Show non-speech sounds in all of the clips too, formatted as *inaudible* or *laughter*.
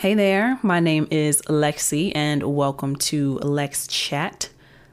Hey there, my name is Lexi, and welcome to Lex Chat.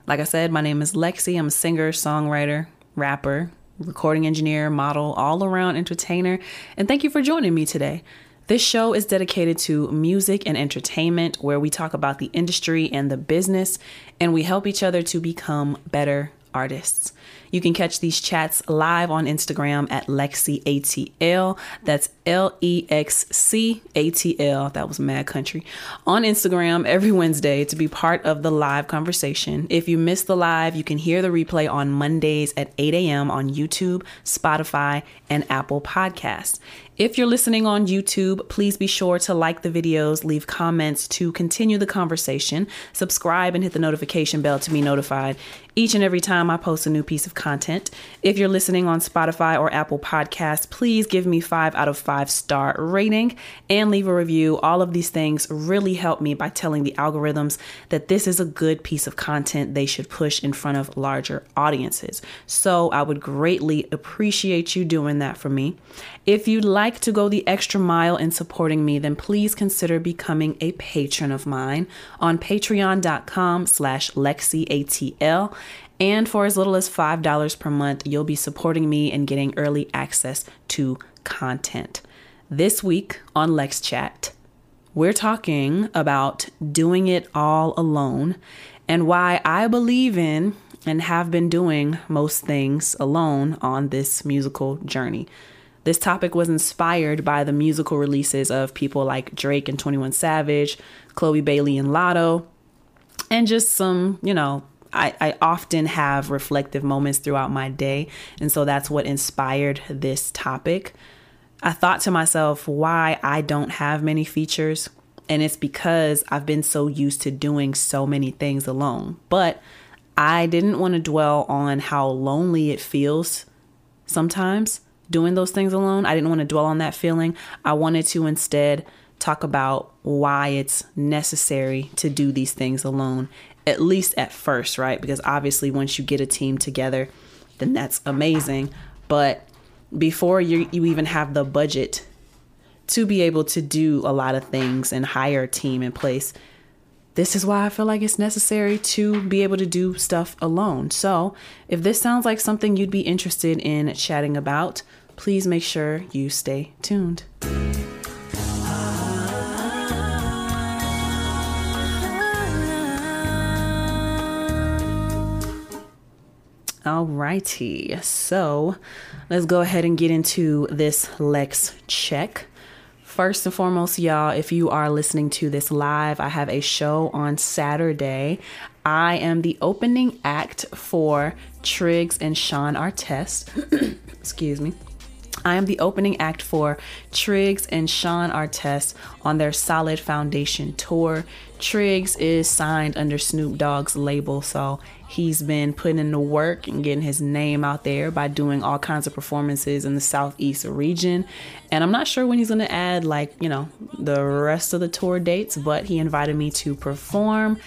Like I said, my name is Lexi. I'm a singer, songwriter, rapper, recording engineer, model, all around entertainer, and thank you for joining me today. This show is dedicated to music and entertainment, where we talk about the industry and the business, and we help each other to become better artists. You can catch these chats live on Instagram at LexiATL. That's L E X C A T L. That was Mad Country. On Instagram every Wednesday to be part of the live conversation. If you missed the live, you can hear the replay on Mondays at 8 a.m. on YouTube, Spotify, and Apple Podcasts. If you're listening on YouTube, please be sure to like the videos, leave comments to continue the conversation, subscribe, and hit the notification bell to be notified each and every time I post a new piece of content. If you're listening on Spotify or Apple Podcasts, please give me five out of five star rating and leave a review. All of these things really help me by telling the algorithms that this is a good piece of content they should push in front of larger audiences. So I would greatly appreciate you doing that for me. If you'd like to go the extra mile in supporting me, then please consider becoming a patron of mine on patreon.com slash lexiatl. And for as little as $5 per month, you'll be supporting me and getting early access to content. This week on Lex Chat, we're talking about doing it all alone and why I believe in and have been doing most things alone on this musical journey. This topic was inspired by the musical releases of people like Drake and 21 Savage, Chloe Bailey and Latto, and just some, you know, I, I often have reflective moments throughout my day. And so that's what inspired this topic. I thought to myself why I don't have many features. And it's because I've been so used to doing so many things alone. But I didn't want to dwell on how lonely it feels sometimes doing those things alone. I didn't want to dwell on that feeling. I wanted to instead talk about why it's necessary to do these things alone, at least at first, right? Because obviously, once you get a team together, then that's amazing. But before you, you even have the budget to be able to do a lot of things and hire a team in place, this is why I feel like it's necessary to be able to do stuff alone. So, if this sounds like something you'd be interested in chatting about, please make sure you stay tuned. Alrighty, so let's go ahead and get into this Lex check. First and foremost, y'all, if you are listening to this live, I have a show on Saturday. I am the opening act for Triggs and Sean Artest. *clears throat* Excuse me. I am the opening act for Triggs and Sean Artest on their Solid Foundation tour. Triggs is signed under Snoop Dogg's label, so he's been putting in the work and getting his name out there by doing all kinds of performances in the Southeast region. And I'm not sure when he's going to add, like, you know, the rest of the tour dates, but he invited me to perform.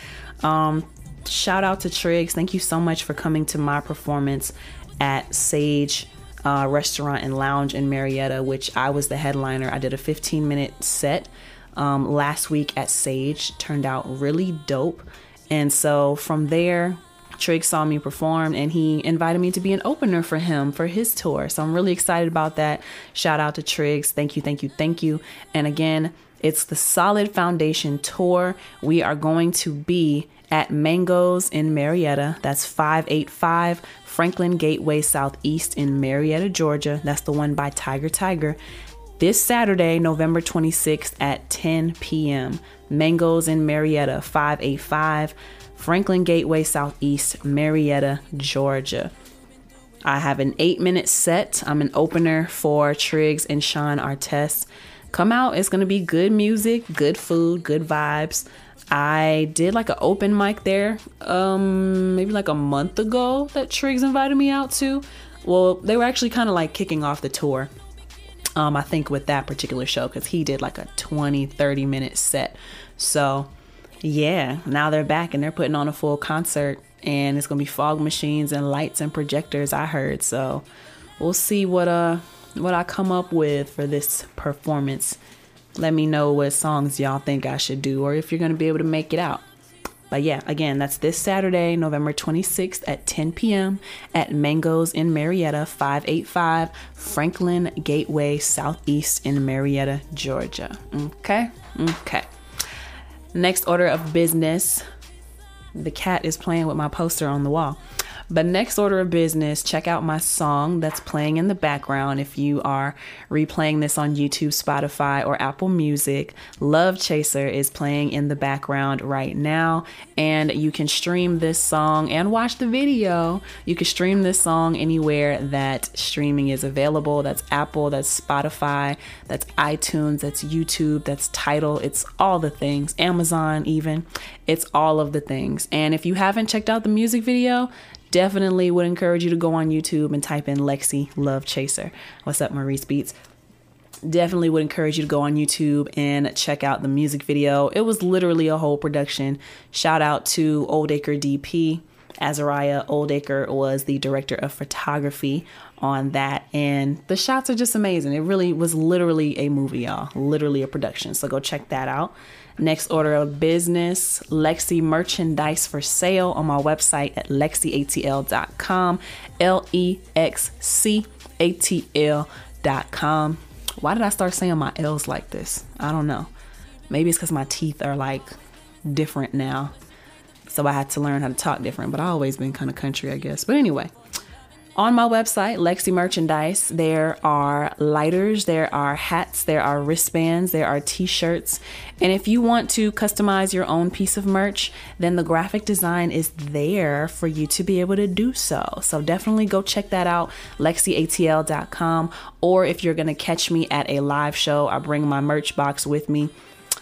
Um, shout out to Triggs. Thank you so much for coming to my performance at Sage uh, restaurant and lounge in Marietta, which I was the headliner. I did a 15 minute set um, last week at Sage, turned out really dope. And so from there, Trig saw me perform and he invited me to be an opener for him for his tour. So I'm really excited about that. Shout out to Triggs. Thank you, thank you, thank you. And again, it's the Solid Foundation Tour. We are going to be at Mangoes in Marietta. That's 585 Franklin Gateway Southeast in Marietta, Georgia. That's the one by Tiger Tiger. This Saturday, November 26th at 10 p.m. Mangoes in Marietta, 585 Franklin Gateway Southeast, Marietta, Georgia. I have an eight minute set. I'm an opener for Triggs and Sean Artest. Come out, it's gonna be good music, good food, good vibes. I did like an open mic there, um, maybe like a month ago that Triggs invited me out to. Well, they were actually kind of like kicking off the tour. Um, I think with that particular show because he did like a 20, 30 minute set. So, yeah, now they're back and they're putting on a full concert, and it's gonna be fog machines and lights and projectors. I heard so. We'll see what uh what I come up with for this performance let me know what songs y'all think I should do or if you're to be able to make it out. But yeah, again, that's this Saturday, November 26th at 10 p.m. at Mangoes in Marietta, 585 Franklin Gateway Southeast in Marietta, Georgia. Okay? Okay. Next order of business. The cat is playing with my poster on the wall. But next order of business, check out my song that's playing in the background if you are replaying this on YouTube, Spotify, or Apple Music. Love Chaser is playing in the background right now, and you can stream this song and watch the video. You can stream this song anywhere that streaming is available. That's Apple, that's Spotify, that's iTunes, that's YouTube, that's Tidal. It's all the things. Amazon, even. It's all of the things. And if you haven't checked out the music video, definitely would encourage you to go on YouTube and type in Lexi Love Chaser. What's up, Maurice Beats? Definitely would encourage you to go on YouTube and check out the music video. It was literally a whole production. Shout out to Oldacre DP. Azariah Oldacre was the director of photography on that, and the shots are just amazing. It really was literally a movie, y'all. Literally a production. So go check that out. Next order of business Lexi merchandise for sale on my website at lexiatl.com. L E X C A T L.com. Why did I start saying my L's like this? I don't know. Maybe it's because my teeth are like different now. So I had to learn how to talk different, but I always been kind of country, I guess. But anyway, on my website, Lexi Merchandise, there are lighters, there are hats, there are wristbands, there are t shirts. And if you want to customize your own piece of merch, then the graphic design is there for you to be able to do so. So definitely go check that out, lexiatl.com. Or if you're going to catch me at a live show, I bring my merch box with me.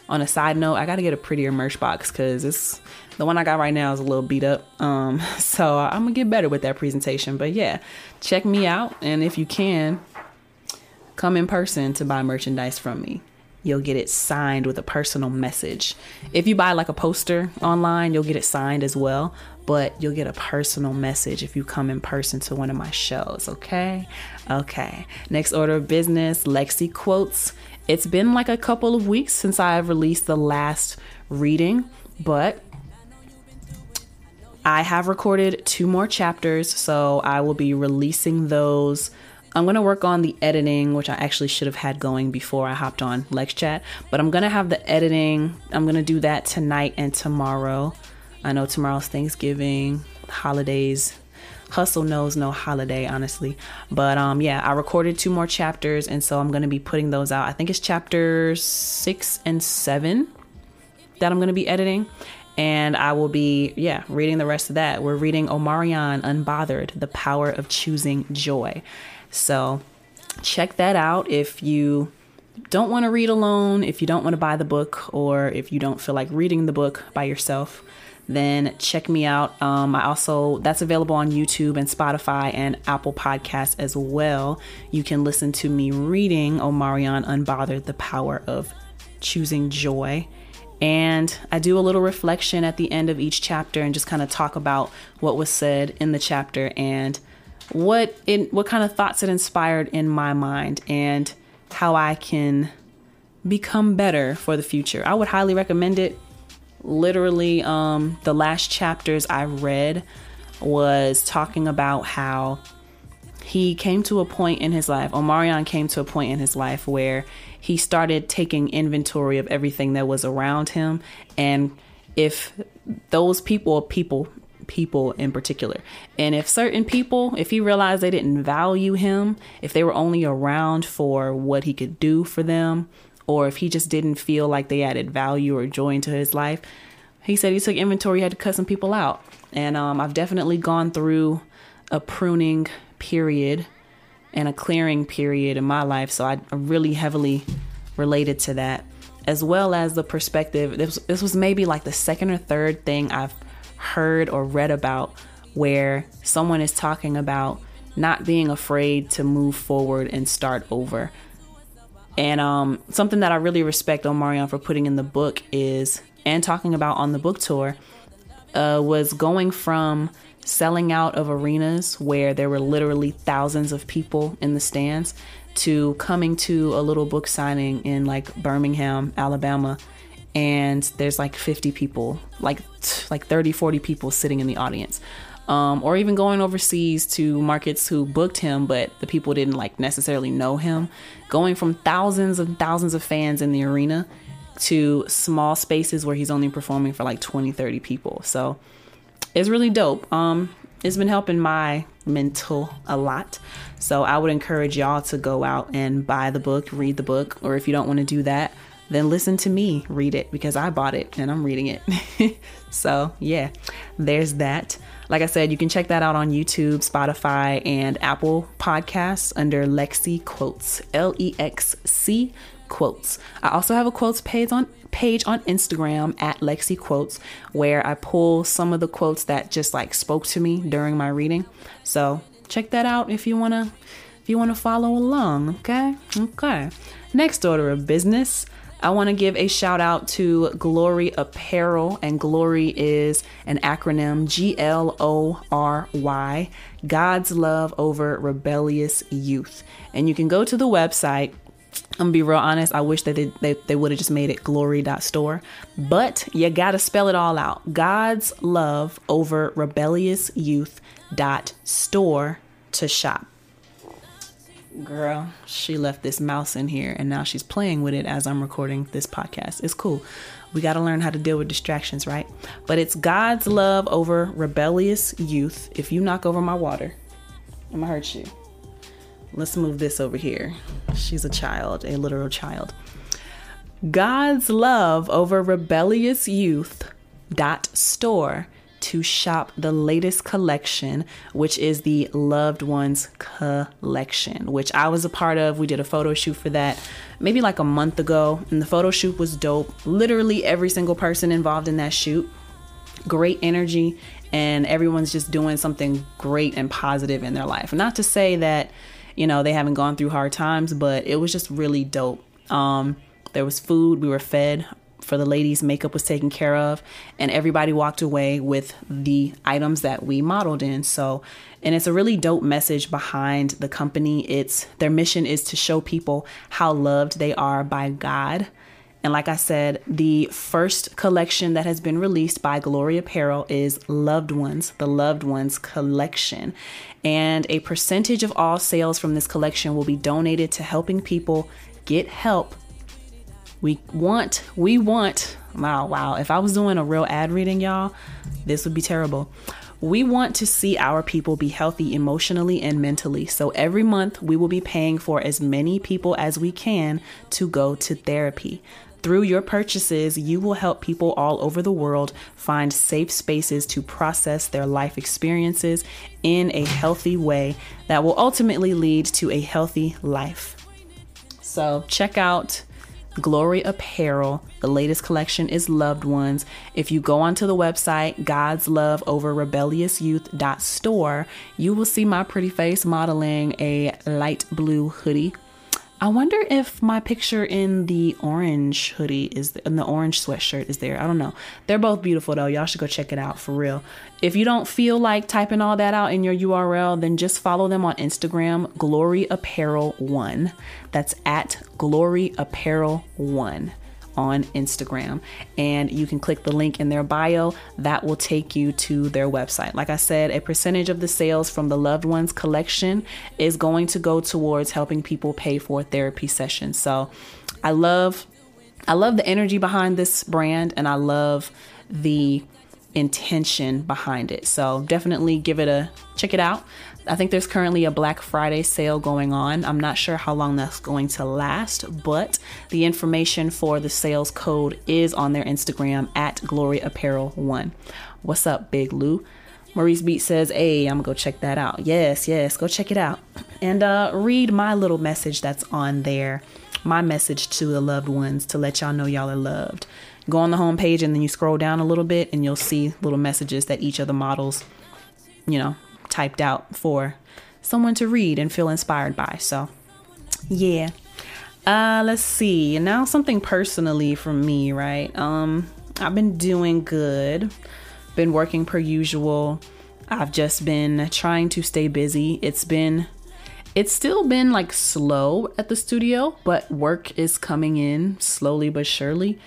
On a side note, I got to get a prettier merch box because it's the one I got right now is a little beat up. Um, *laughs* so I'm gonna get better with that presentation. But yeah, check me out, and if you can, come in person to buy merchandise from me. You'll get it signed with a personal message. If you buy like a poster online, you'll get it signed as well, but you'll get a personal message if you come in person to one of my shows, okay? Okay. Next order of business Lexi quotes. It's been like a couple of weeks since I've released the last reading, but I have recorded two more chapters, so I will be releasing those. I'm to work on the editing, which I actually should have had going before I hopped on Lex Chat, but I'm to have the editing. I'm to do that tonight and tomorrow. I know tomorrow's Thanksgiving, holidays. Hustle knows no holiday, honestly. But um yeah, I recorded two more chapters and so I'm to be putting those out. I think it's chapters 6 and 7 that I'm to be editing and I will be, yeah, reading the rest of that. We're reading Omarion Unbothered, The Power of Choosing Joy. So check that out if you don't want to read alone, if you don't want to buy the book, or if you don't feel like reading the book by yourself. Then check me out. Um, I also that's available on YouTube and Spotify and Apple Podcasts as well. You can listen to me reading Omarion Unbothered: The Power of Choosing Joy. And I do a little reflection at the end of each chapter and just kind of talk about what was said in the chapter and what it, what kind of thoughts it inspired in my mind and how I can become better for the future. I would highly recommend it. Literally, um, the last chapters I read was talking about how he came to a point in his life, Omarion came to a point in his life where he started taking inventory of everything that was around him. And if those people, people, people in particular, and if certain people, if he realized they didn't value him, if they were only around for what he could do for them, or if he just didn't feel like they added value or joy into his life, he said he took inventory, he had to cut some people out. And um, I've definitely gone through a pruning period and a clearing period in my life. So I really heavily related to that, as well as the perspective. This, this was maybe like the second or third thing I've heard or read about where someone is talking about not being afraid to move forward and start over. And um, something that I really respect Omarion for putting in the book is, and talking about on the book tour, uh, was going from selling out of arenas where there were literally thousands of people in the stands to coming to a little book signing in like Birmingham, Alabama, and there's like 50 people, like like 30, 40 people sitting in the audience. Um, or even going overseas to markets who booked him, but the people didn't like necessarily know him. Going from thousands and thousands of fans in the arena to small spaces where he's only performing for like 20, 30 people. So it's really dope. Um, it's been helping my mental a lot. So I would encourage y'all to go out and buy the book, read the book, or if you don't want to do that, then listen to me read it because I bought it and I'm reading it. *laughs* so, yeah, there's that. Like I said, you can check that out on YouTube, Spotify, and Apple Podcasts under Lexi Quotes, L E X C quotes. I also have a quotes page on page on Instagram at Lexi Quotes where I pull some of the quotes that just like spoke to me during my reading. So check that out if you wanna if you wanna follow along. Okay, okay. Next order of business. I want to give a shout out to Glory Apparel, and Glory is an acronym G L O R Y, God's Love Over Rebellious Youth. And you can go to the website I'm gonna be real honest. I wish that they, they, they would have just made it glory.store, but you gotta spell it all out. God's love over rebellious youth dot store to shop. Girl, she left this mouse in here and now she's playing with it as I'm recording this podcast. It's cool. We got to learn how to deal with distractions, right? But it's God's love over rebellious youth. If you knock over my water, I'm gonna hurt you. Let's move this over here. She's a child, a literal child. God's love over rebellious youth dot store to shop the latest collection, which is the Loved Ones collection, which I was a part of. We did a photo shoot for that maybe like a month ago, and the photo shoot was dope. Literally every single person involved in that shoot, great energy, and everyone's just doing something great and positive in their life. Not to say that you know, they haven't gone through hard times, but it was just really dope. Um, there was food, we were fed for the ladies, makeup was taken care of, and everybody walked away with the items that we modeled in. So, and it's a really dope message behind the company. It's their mission is to show people how loved they are by God and like I said, the first collection that has been released by Glory Apparel is Loved Ones, the Loved Ones collection. And a percentage of all sales from this collection will be donated to helping people get help. We want, we want, wow, wow. If I was doing a real ad reading, y'all, this would be terrible. We want to see our people be healthy emotionally and mentally. So every month, we will be paying for as many people as we can to go to therapy. Through your purchases, you will help people all over the world find safe spaces to process their life experiences in a healthy way that will ultimately lead to a healthy life. So, check out Glory Apparel. The latest collection is Loved Ones. If you go onto the website God's Love Over Rebellious Youth store, you will see my pretty face modeling a light blue hoodie I wonder if my picture in the orange hoodie is in the orange sweatshirt is there. I don't know. They're both beautiful though. Y'all should go check it out for real. If you don't feel like typing all that out in your URL, then just follow them on Instagram, Glory Apparel 1. That's at Glory Apparel 1 on Instagram. And you can click the link in their bio. That will take you to their website. Like I said, a percentage of the sales from the Loved Ones collection is going to go towards helping people pay for therapy sessions. So I love I love the energy behind this brand and I love the intention behind it. So definitely give it a check it out. I think there's currently a Black Friday sale going on. I'm not sure how long that's going to last, but the information for the sales code is on their Instagram at Glory Apparel One. What's up, Big Lou? Maurice Beat says, Hey, I'm gonna go check that out. Yes, yes, go check it out. And uh, read my little message that's on there. My message to the loved ones to let y'all know y'all are loved. Go on the homepage and then you scroll down a little bit and you'll see little messages that each of the models, you know, typed out for someone to read and feel inspired by. So, yeah. Uh, let's see. Now something personally from me, right? Um, I've been doing good. Been working per usual. I've just been trying to stay busy. It's been it's still been like slow at the studio, but work is coming in slowly but surely.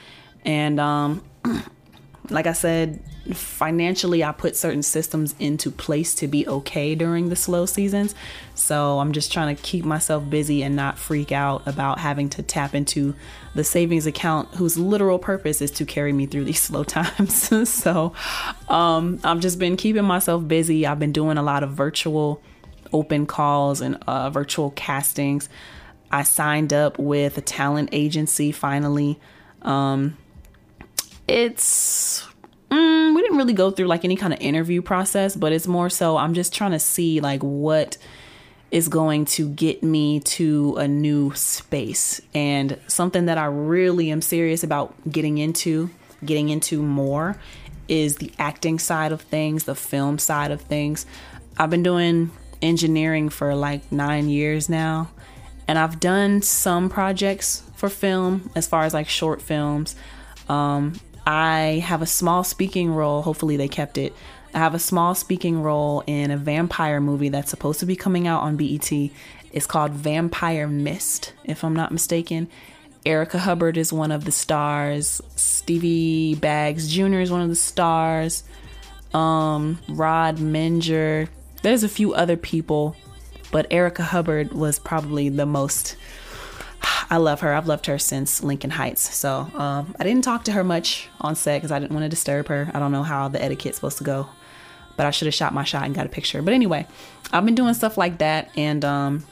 And um *clears throat* like I said, financially I put certain systems into place to be okay during the slow seasons. So I'm just trying to keep myself busy and not freak out about having to tap into the savings account whose literal purpose is to carry me through these *laughs* slow times. *laughs* so um, I've just been keeping myself busy. I've been doing a lot of virtual open calls and uh, virtual castings. I signed up with a talent agency finally. Um, it's mm, we didn't really go through like any kind of interview process, but it's more so I'm just trying to see like what is going to get me to a new space and something that I really am serious about getting into, getting into more is the acting side of things, the film side of things. I've been doing engineering for like 9 years now and I've done some projects for film as far as like short films. Um, I have a small speaking role. Hopefully, they kept it. I have a small speaking role in a vampire movie that's supposed to be coming out on BET. It's called Vampire Mist, if I'm not mistaken. Erica Hubbard is one of the stars. Stevie Baggs Jr. is one of the stars. Um, Rod Menger. There's a few other people, but Erica Hubbard was probably the most I love her. I've loved her since Lincoln Heights. So um, I didn't talk to her much on set because I didn't want to disturb her. I don't know how the etiquette's supposed to go, but I should have shot my shot and got a picture. But anyway, I've been doing stuff like that and um,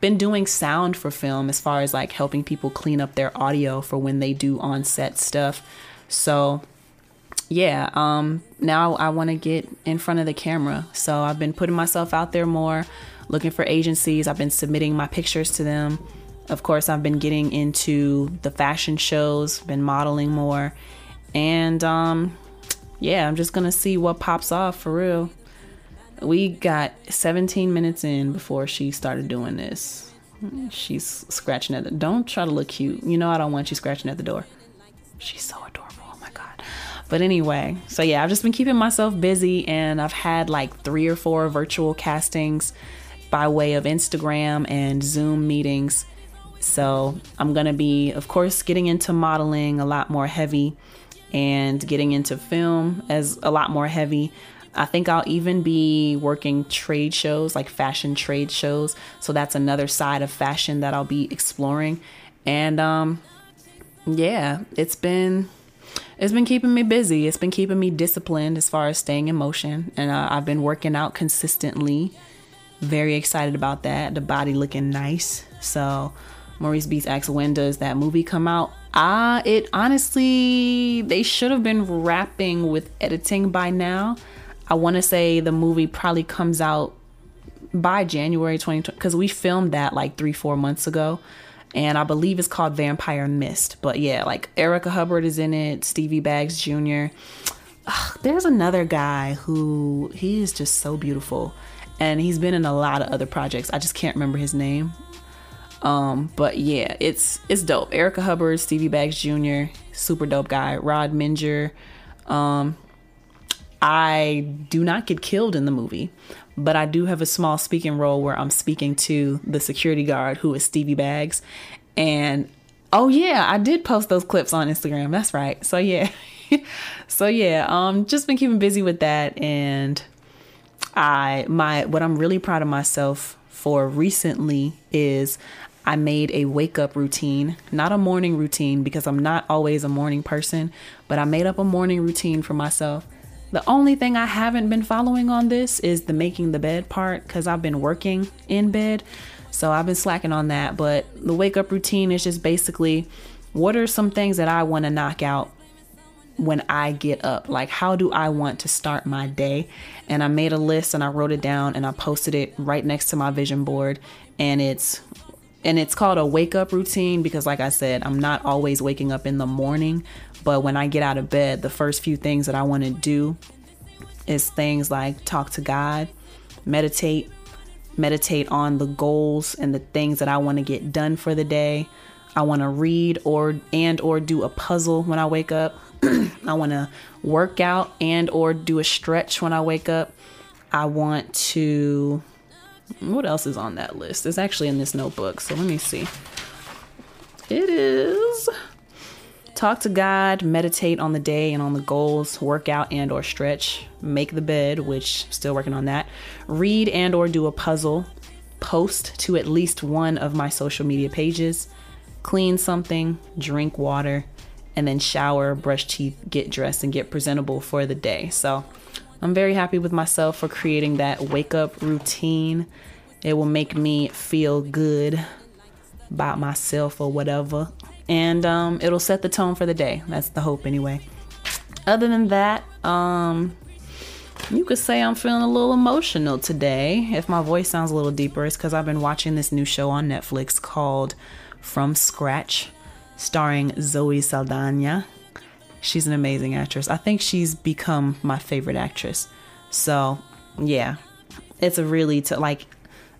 been doing sound for film as far as like helping people clean up their audio for when they do on set stuff. So yeah, um, now I want to get in front of the camera. So I've been putting myself out there more, looking for agencies. I've been submitting my pictures to them of course, I've been getting into the fashion shows, been modeling more, and um, yeah, I'm just gonna see what pops off for real. We got 17 minutes in before she started doing this. She's scratching at the. Don't try to look cute. You know I don't want you scratching at the door. She's so adorable. Oh my god. But anyway, so yeah, I've just been keeping myself busy, and I've had like three or four virtual castings by way of Instagram and Zoom meetings so I'm going to be, of course, getting into modeling a lot more heavy and getting into film as a lot more heavy. I think I'll even be working trade shows, like fashion trade shows. So that's another side of fashion that I'll be exploring. And um, yeah, it's been it's been keeping me busy. It's been keeping me disciplined as far as staying in motion, and uh, I've been working out consistently. Very excited about that. The body looking nice. So Maurice Beats asks, when does that movie come out? Ah, it honestly, they should have been wrapping with editing by now. I want to say the movie probably comes out by January 2020 because we filmed that like three, four months ago. And I believe it's called Vampire Mist. But yeah, like Erica Hubbard is in it, Stevie Baggs Jr. Ugh, there's another guy who he is just so beautiful. And he's been in a lot of other projects. I just can't remember his name. Um, but yeah, it's it's dope. Erica Hubbard, Stevie Baggs Jr., super dope guy. Rod Minger. Um, I do not get killed in the movie, but I do have a small speaking role where I'm speaking to the security guard who is Stevie Baggs. And oh yeah, I did post those clips on Instagram. That's right. So yeah. *laughs* so yeah, um just been keeping busy with that and I my what I'm really proud of myself for recently is I made a wake up routine, not a morning routine because I'm not always a morning person, but I made up a morning routine for myself. The only thing I haven't been following on this is the making the bed part because I've been working in bed. So I've been slacking on that. But the wake up routine is just basically what are some things that I want to knock out when I get up? Like, how do I want to start my day? And I made a list and I wrote it down and I posted it right next to my vision board. And it's and it's called a wake up routine because like i said i'm not always waking up in the morning. But when i get out of bed the first few things that i want to do is things like talk to god meditate meditate on the goals and the things that i want to get done for the day. I want to read or and or do a puzzle when i wake up. *clears throat* I want to work out and or do a stretch when i wake up. I want to what else is on that list? It's actually in this notebook. So let me see. It is talk to God, meditate on the day and on the goals, work out and or stretch, make the bed, which still working on that. Read and or do a puzzle, post to at least one of my social media pages, clean something, drink water, and then shower, brush teeth, get dressed and get presentable for the day. So, I'm very happy with myself for creating that wake up routine. It will make me feel good about myself or whatever. And um, it'll set the tone for the day. That's the hope, anyway. Other than that, um, you could say I'm feeling a little emotional today. If my voice sounds a little deeper, it's because I've been watching this new show on Netflix called From Scratch, starring Zoe Saldana. She's an amazing actress. I think she's become my favorite actress. So, yeah, it's a really to like.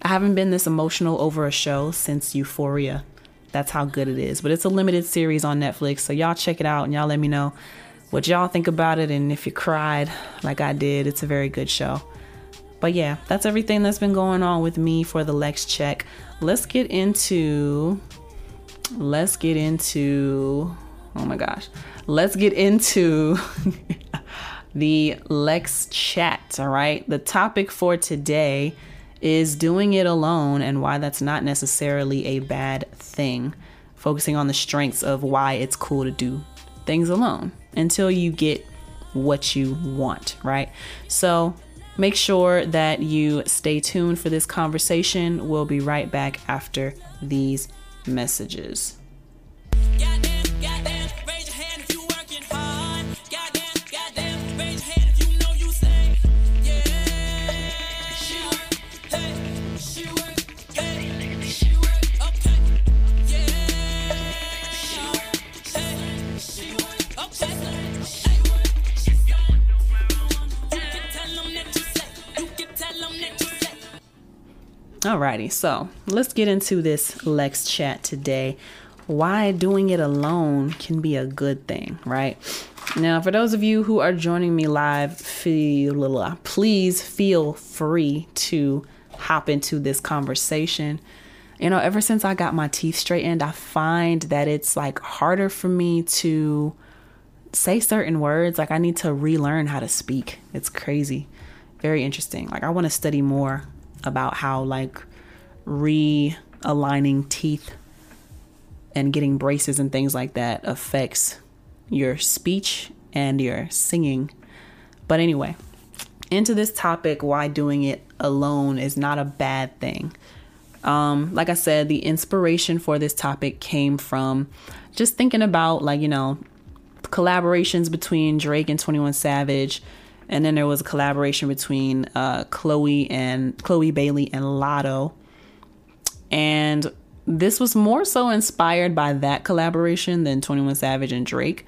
I haven't been this emotional over a show since Euphoria. That's how good it is. But it's a limited series on Netflix, so y'all check it out and y'all let me know what y'all think about it and if you cried like I did. It's a very good show. But yeah, that's everything that's been going on with me for the Lex check. Let's get into let's get into oh my gosh let's get into *laughs* the Lex chat. All right. The topic for today is doing it alone and why that's not necessarily a bad thing. Focusing on the strengths of why it's cool to do things alone until you get what you want, right? So make sure that you stay tuned for this conversation. We'll be right back after these messages. Alrighty, so let's get into this Lex chat today. Why doing it alone can be a good thing, right? Now, for those of you who are joining me live, feel, please feel free to hop into this conversation. You know, ever since I got my teeth straightened, I find that it's like harder for me to say certain words. Like, I need to relearn how to speak. It's crazy. Very interesting. Like, I want to study more about how like realigning teeth and getting braces and things like that affects your speech and your singing. But anyway, into this topic why doing it alone is not a bad thing. Um, like I said, the inspiration for this topic came from just thinking about, like, you know, collaborations between Drake and 21 Savage and then there was a collaboration between uh, Chloe and Chloe Bailey and Latto. And this was more so inspired by that collaboration than 21 Savage and Drake.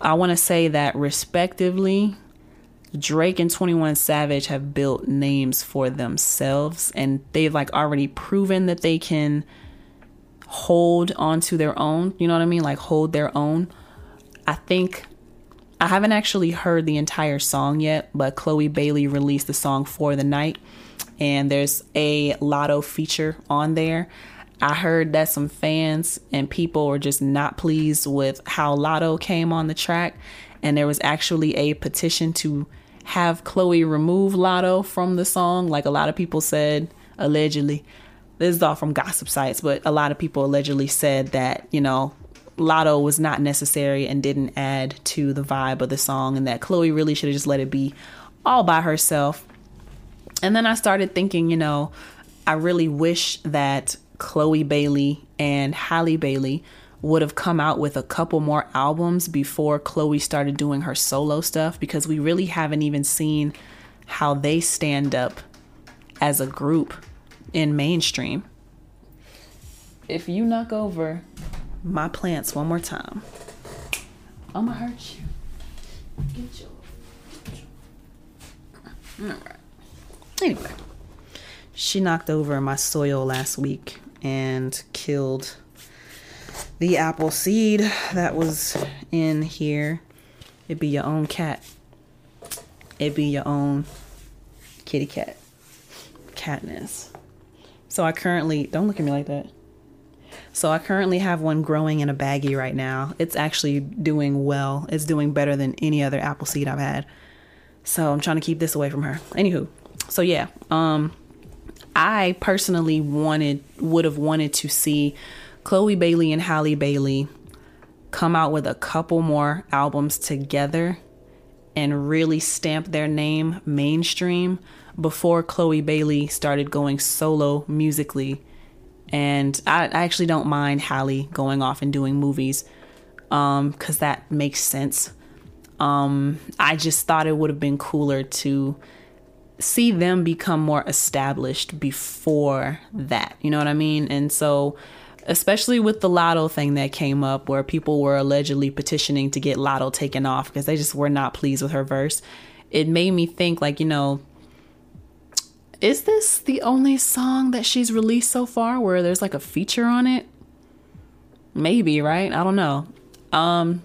I want to say that respectively, Drake and 21 Savage have built names for themselves and they've like already proven that they can hold onto their own, you know what I mean? Like hold their own. I think I haven't actually heard the entire song yet, but Chloe Bailey released the song For the Night, and there's a Latto feature on there. I heard that some fans and people were just not pleased with how Latto came on the track, and there was actually a petition to have Chloe remove Latto from the song. Like a lot of people said, allegedly. This is all from gossip sites, but a lot of people allegedly said that, you know, Latto was not necessary and didn't add to the vibe of the song, and that Chloe really should have just let it be all by herself. And then I started thinking, you know, I really wish that Chloe Bailey and Halle Bailey would have come out with a couple more albums before Chloe started doing her solo stuff because we really haven't even seen how they stand up as a group in mainstream. If you knock over my plants one more time. I'm gonna hurt you. Get your. All right. Anyway, she knocked over my soil last week and killed the apple seed that was in here. It'd be your own cat. It'd be your own kitty cat. Katniss. So I currently don't look at me like that. So I currently have one growing in a baggie right now. It's actually doing well. It's doing better than any other apple seed I've had. So I'm trying to keep this away from her. Anywho, so yeah, um, I personally wanted would have wanted to see Chloe Bailey and Halle Bailey come out with a couple more albums together and really stamp their name mainstream before Chloe Bailey started going solo musically. And I, I actually don't mind Halle going off and doing movies um because that makes sense. Um i just thought it would have been cooler to see them become more established before that you know what i mean? And so especially with the Latto thing that came up where people were allegedly petitioning to get Latto taken off because they just were not pleased with her verse it made me think like you know is this the only song that she's released so far where there's like a feature on it maybe right i don't know um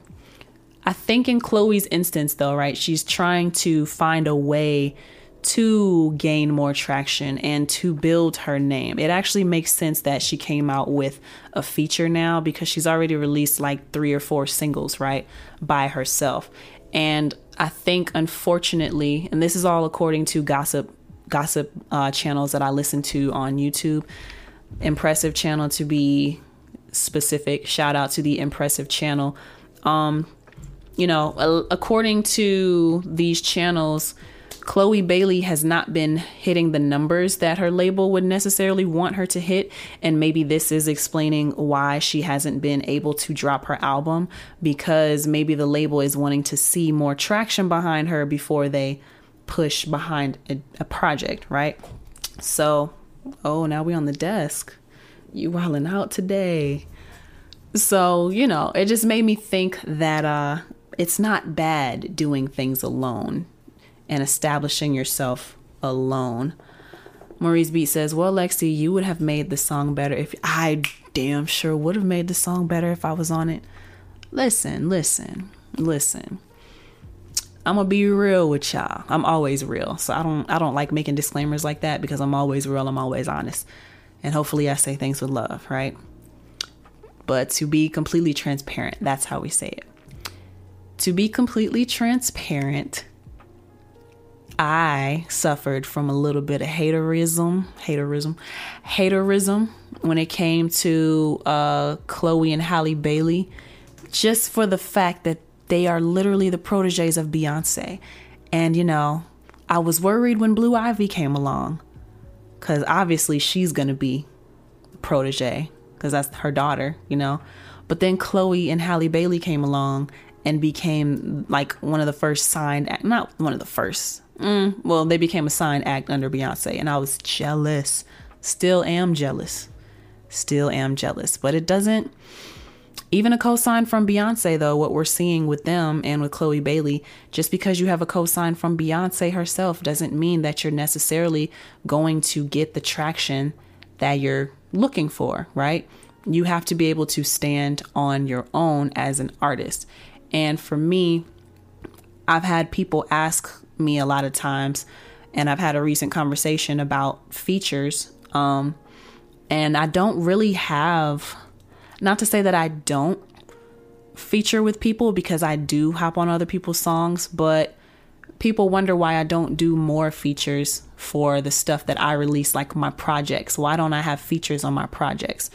I think in Chloe's instance, though, right, she's trying to find a way to gain more traction and to build her name. It actually makes sense that she came out with a feature now because she's already released like three or four singles, right, by herself. And I think, unfortunately, and this is all according to gossip gossip uh, channels that I listen to on YouTube. Impressive channel to be specific. Shout out to the impressive channel. Um, you know, according to these channels, Chloe Bailey has not been hitting the numbers that her label would necessarily want her to hit. And maybe this is explaining why she hasn't been able to drop her album because maybe the label is wanting to see more traction behind her before they push behind a, a project, right? So, oh, now we on the desk. You wilding out today. So, you know, it just made me think that uh it's not bad doing things alone and establishing yourself alone. Maurice Beat says, Well, Lexi, you would have made the song better if I damn sure would have made the song better if I was on it. Listen, listen, listen. I'm gonna be real with y'all. I'm always real. So I don't I don't like making disclaimers like that because I'm always real, I'm always honest. And hopefully I say things with love, right? But to be completely transparent, that's how we say it to be completely transparent, I suffered from a little bit of haterism, haterism, haterism when it came to uh, Chloe and Halle Bailey, just for the fact that they are literally the proteges of Beyonce. And, you know, I was worried when Blue Ivy came along because obviously she's going to be the protege because that's her daughter, you know. But then Chloe and Halle Bailey came along and became like one of the first signed act, not one of the first. Mm, well, they became a signed act under Beyonce, and I was jealous. Still am jealous. Still am jealous. But it doesn't. Even a co-sign from Beyonce, though, what we're seeing with them and with Chloe Bailey, just because you have a co-sign from Beyonce herself doesn't mean that you're necessarily going to get the traction that you're looking for, right? You have to be able to stand on your own as an artist. And for me, I've had people ask me a lot of times, and I've had a recent conversation about features. Um, and I don't really have, not to say that I don't feature with people because I do hop on other people's songs, but people wonder why I don't do more features for the stuff that I release, like my projects. Why don't I have features on my projects?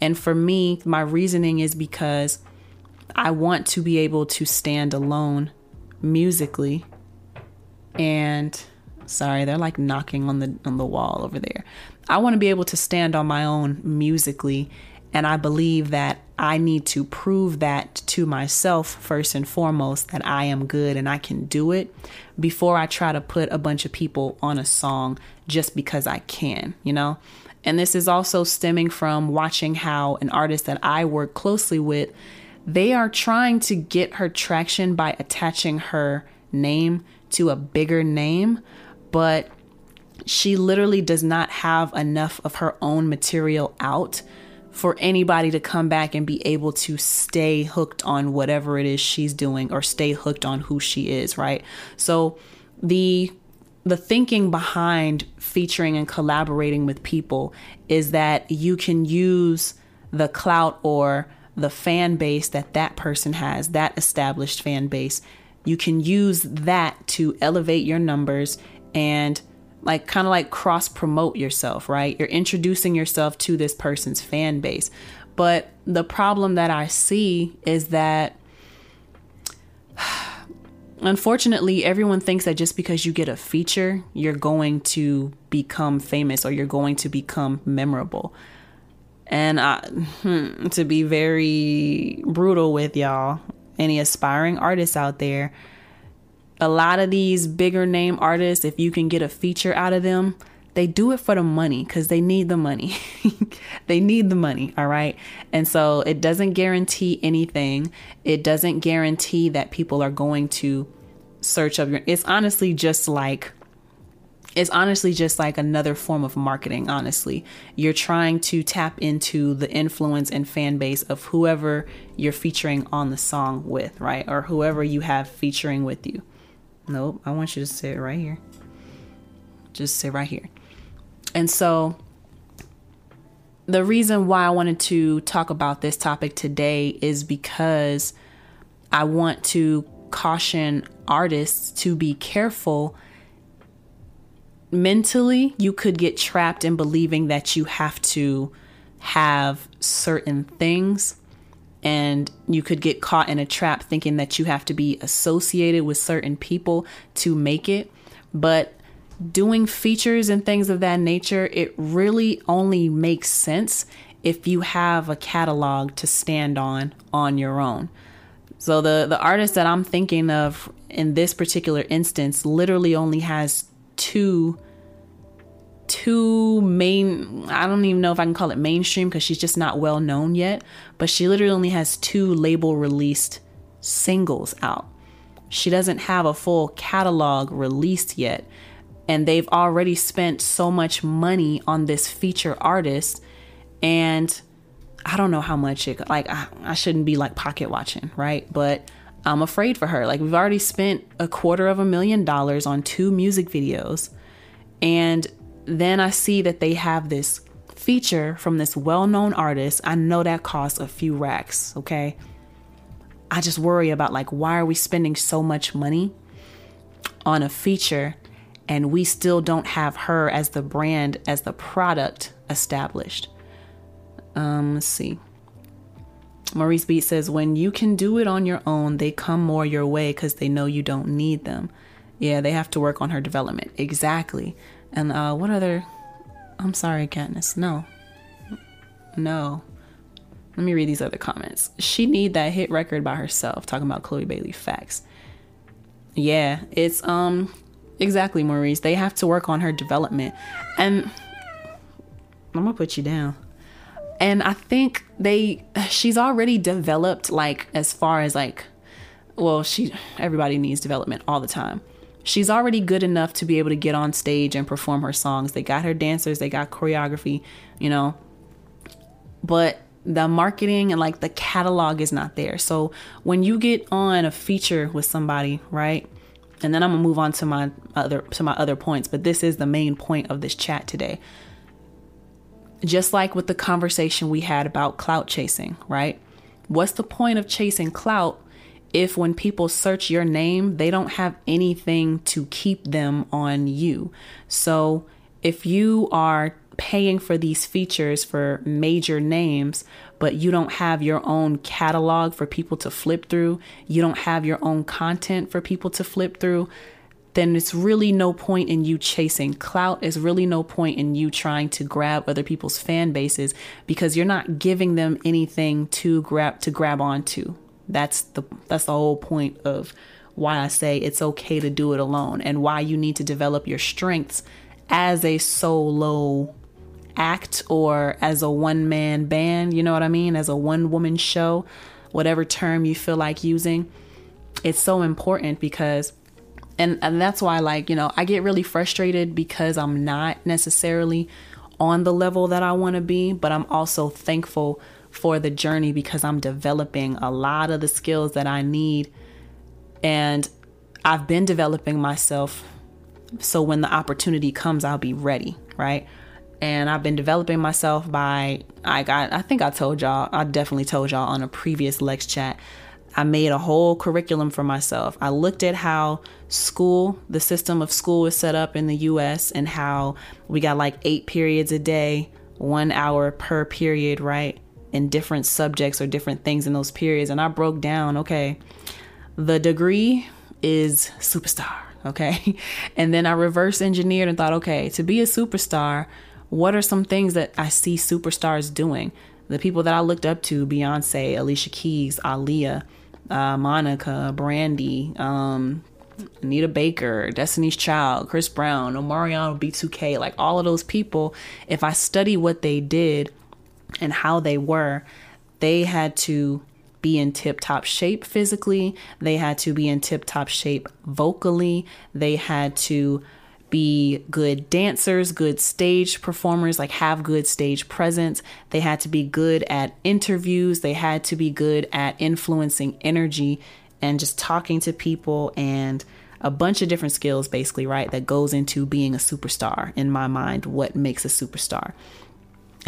And for me, my reasoning is because I want to be able to stand alone musically. And sorry, they're like knocking on the on the wall over there. I want to be able to stand on my own musically and I believe that I need to prove that to myself first and foremost that I am good and I can do it before I try to put a bunch of people on a song just because I can, you know? And this is also stemming from watching how an artist that I work closely with they are trying to get her traction by attaching her name to a bigger name, but she literally does not have enough of her own material out for anybody to come back and be able to stay hooked on whatever it is she's doing or stay hooked on who she is, right? So the the thinking behind featuring and collaborating with people is that you can use the clout or the fan base that that person has, that established fan base. You can use that to elevate your numbers and like kind of like cross promote yourself, right? You're introducing yourself to this person's fan base. But the problem that I see is that *sighs* unfortunately, everyone thinks that just because you get a feature, you're going to become famous or you're going to become memorable. And I, hmm, to be very brutal with y'all, any aspiring artists out there, a lot of these bigger name artists, if you can get a feature out of them, they do it for the money because they need the money. *laughs* they need the money, all right? And so it doesn't guarantee anything. It doesn't guarantee that people are going to search up your. It's honestly just like. It's honestly just like another form of marketing, honestly. You're trying to tap into the influence and fan base of whoever you're featuring on the song with, right? Or whoever you have featuring with you. Nope, I want you to sit right here. Just sit right here. And so, the reason why I wanted to talk about this topic today is because I want to caution artists to be careful. Mentally, you could get trapped in believing that you have to have certain things and you could get caught in a trap thinking that you have to be associated with certain people to make it. But doing features and things of that nature, it really only makes sense if you have a catalog to stand on on your own. So the the artist that I'm thinking of in this particular instance literally only has two two main I don't even know if I can call it mainstream because she's just not well known yet, but she literally only has two label released singles out. She doesn't have a full catalog released yet, and they've already spent so much money on this feature artist and I don't know how much it like I, I shouldn't be like pocket watching, right? But I'm afraid for her. Like we've already spent a quarter of a million dollars on two music videos and then I see that they have this feature from this well known artist. I know that costs a few racks, okay? I just worry about like, why are we spending so much money on a feature and we still don't have her as the brand, as the product established? Um, let's see. Maurice Beat says, when you can do it on your own, they come more your way because they know you don't need them. Yeah, they have to work on her development. Exactly. And uh, what other? I'm sorry, Katniss. No, no. Let me read these other comments. She need that hit record by herself. Talking about Chloe Bailey facts. Yeah, it's um exactly Maurice. They have to work on her development, and I'm gonna put you down. And I think they she's already developed like as far as like well she everybody needs development all the time she's already good enough to be able to get on stage and perform her songs. They got her dancers, they got choreography, you know. But the marketing and like the catalog is not there. So when you get on a feature with somebody, right? And then I'm gonna move on to my other to my other points, but this is the main point of this chat today. Just like with the conversation we had about clout chasing, right? What's the point of chasing clout if when people search your name, they don't have anything to keep them on you. So if you are paying for these features for major names, but you don't have your own catalog for people to flip through, you don't have your own content for people to flip through, then it's really no point in you chasing clout. It's really no point in you trying to grab other people's fan bases because you're not giving them anything to grab to grab onto. That's the that's the whole point of why I say it's okay to do it alone and why you need to develop your strengths as a solo act or as a one man band, you know what I mean? As a one woman show, whatever term you feel like using. It's so important because and and that's why like, you know, I get really frustrated because I'm not necessarily on the level that I want to be, but I'm also thankful for the journey because I'm developing a lot of the skills that I need. And I've been developing myself So when the opportunity comes, I'll be ready, right? And I've been developing myself by I got I think I told y'all, I definitely told y'all on a previous Lex chat. I made a whole curriculum for myself. I looked at how school, the system of school is set up in the US and how we got like 8 periods a day, 1 hour per period, right? In different subjects or different things in those periods and I broke down, okay, the degree is superstar, okay? *laughs* And then I reverse engineered and thought, okay, to be a superstar, what are some things that I see superstars doing? The people that I looked up to Beyonce, Alicia Keys, Aaliyah, uh, Monica, Brandy, um, Anita Baker, Destiny's Child, Chris Brown, Omarion B2K, like all of those people, if I study what they did and how they were, they had to be in tip top shape physically. They had to be in tip top shape vocally. They had to be good dancers, good stage performers, like have good stage presence. They had to be good at interviews. They had to be good at influencing energy and just talking to people and a bunch of different skills, basically, right? That goes into being a superstar in my mind, what makes a superstar.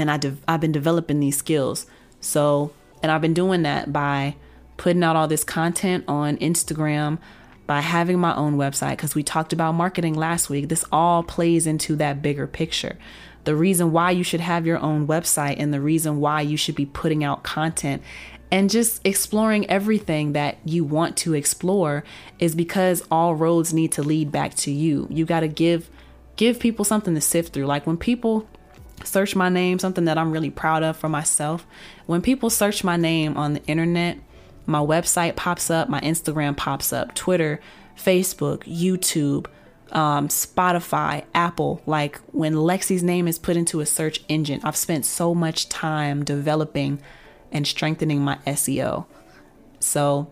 And I de- I've been developing these skills. So and I've been doing that by putting out all this content on Instagram, by having my own website, because we talked about marketing last week. This all plays into that bigger picture. The reason why you should have your own website and the reason why you should be putting out content and just exploring everything that you want to explore is because all roads need to lead back to you. You got to give give people something to sift through. Like when people search my name, something that I'm really proud of for myself. When people search my name on the internet, my website pops up, my Instagram pops up, Twitter, Facebook, YouTube, um, Spotify, Apple. Like when Lexi's name is put into a search engine, I've spent so much time developing and strengthening my SEO. So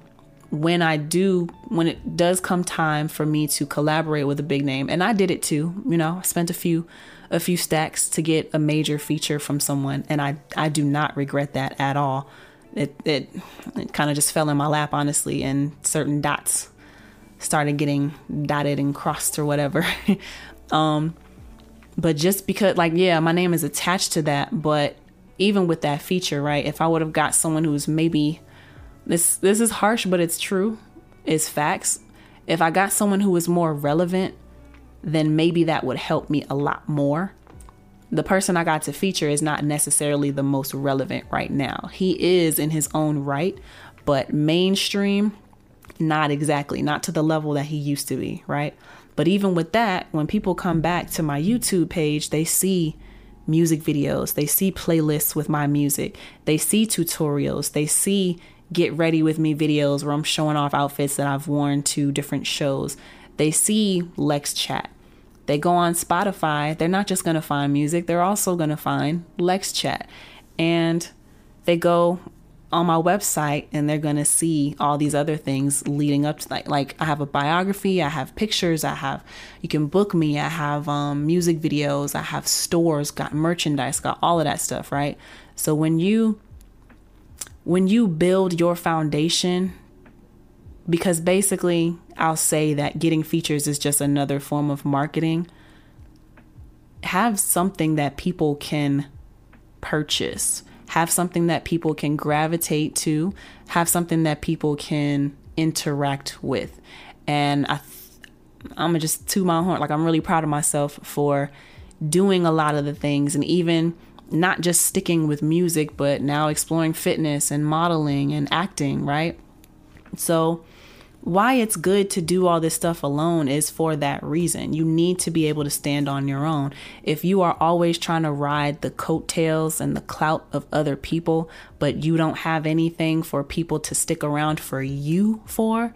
when I do, when it does come time for me to collaborate with a big name, and I did it too, you know, I spent a few a few stacks to get a major feature from someone, and I I do not regret that at all. It it it kind of just fell in my lap, honestly, and certain dots started getting dotted and crossed or whatever. *laughs* um, but just because, like, yeah, my name is attached to that, but even with that feature, right? If I would have got someone who's maybe this this is harsh, but it's true, it's facts. If I got someone who was more relevant then maybe that would help me a lot more. The person I got to feature is not necessarily the most relevant right now. He is in his own right, but mainstream, not exactly, not to the level that he used to be, right? But even with that, when people come back to my YouTube page, they see music videos, they see playlists with my music, they see tutorials, they see get ready with me videos where I'm showing off outfits that I've worn to different shows they see Lex Chat. They go on Spotify, they're not just going to find music, they're also going to find Lex Chat. And they go on my website and they're going to see all these other things leading up to that. Like I have a biography, I have pictures, I have you can book me, I have um, music videos, I have stores, got merchandise, got all of that stuff, right? So when you when you build your foundation because basically I'll say that getting features is just another form of marketing. Have something that people can purchase, have something that people can gravitate to, have something that people can interact with. And I I'm gonna just toot my horn. Like I'm really proud of myself for doing a lot of the things and even not just sticking with music, but now exploring fitness and modeling and acting, right? So why it's good to do all this stuff alone is for that reason. You need to be able to stand on your own. If you are always trying to ride the coattails and the clout of other people, but you don't have anything for people to stick around for you for,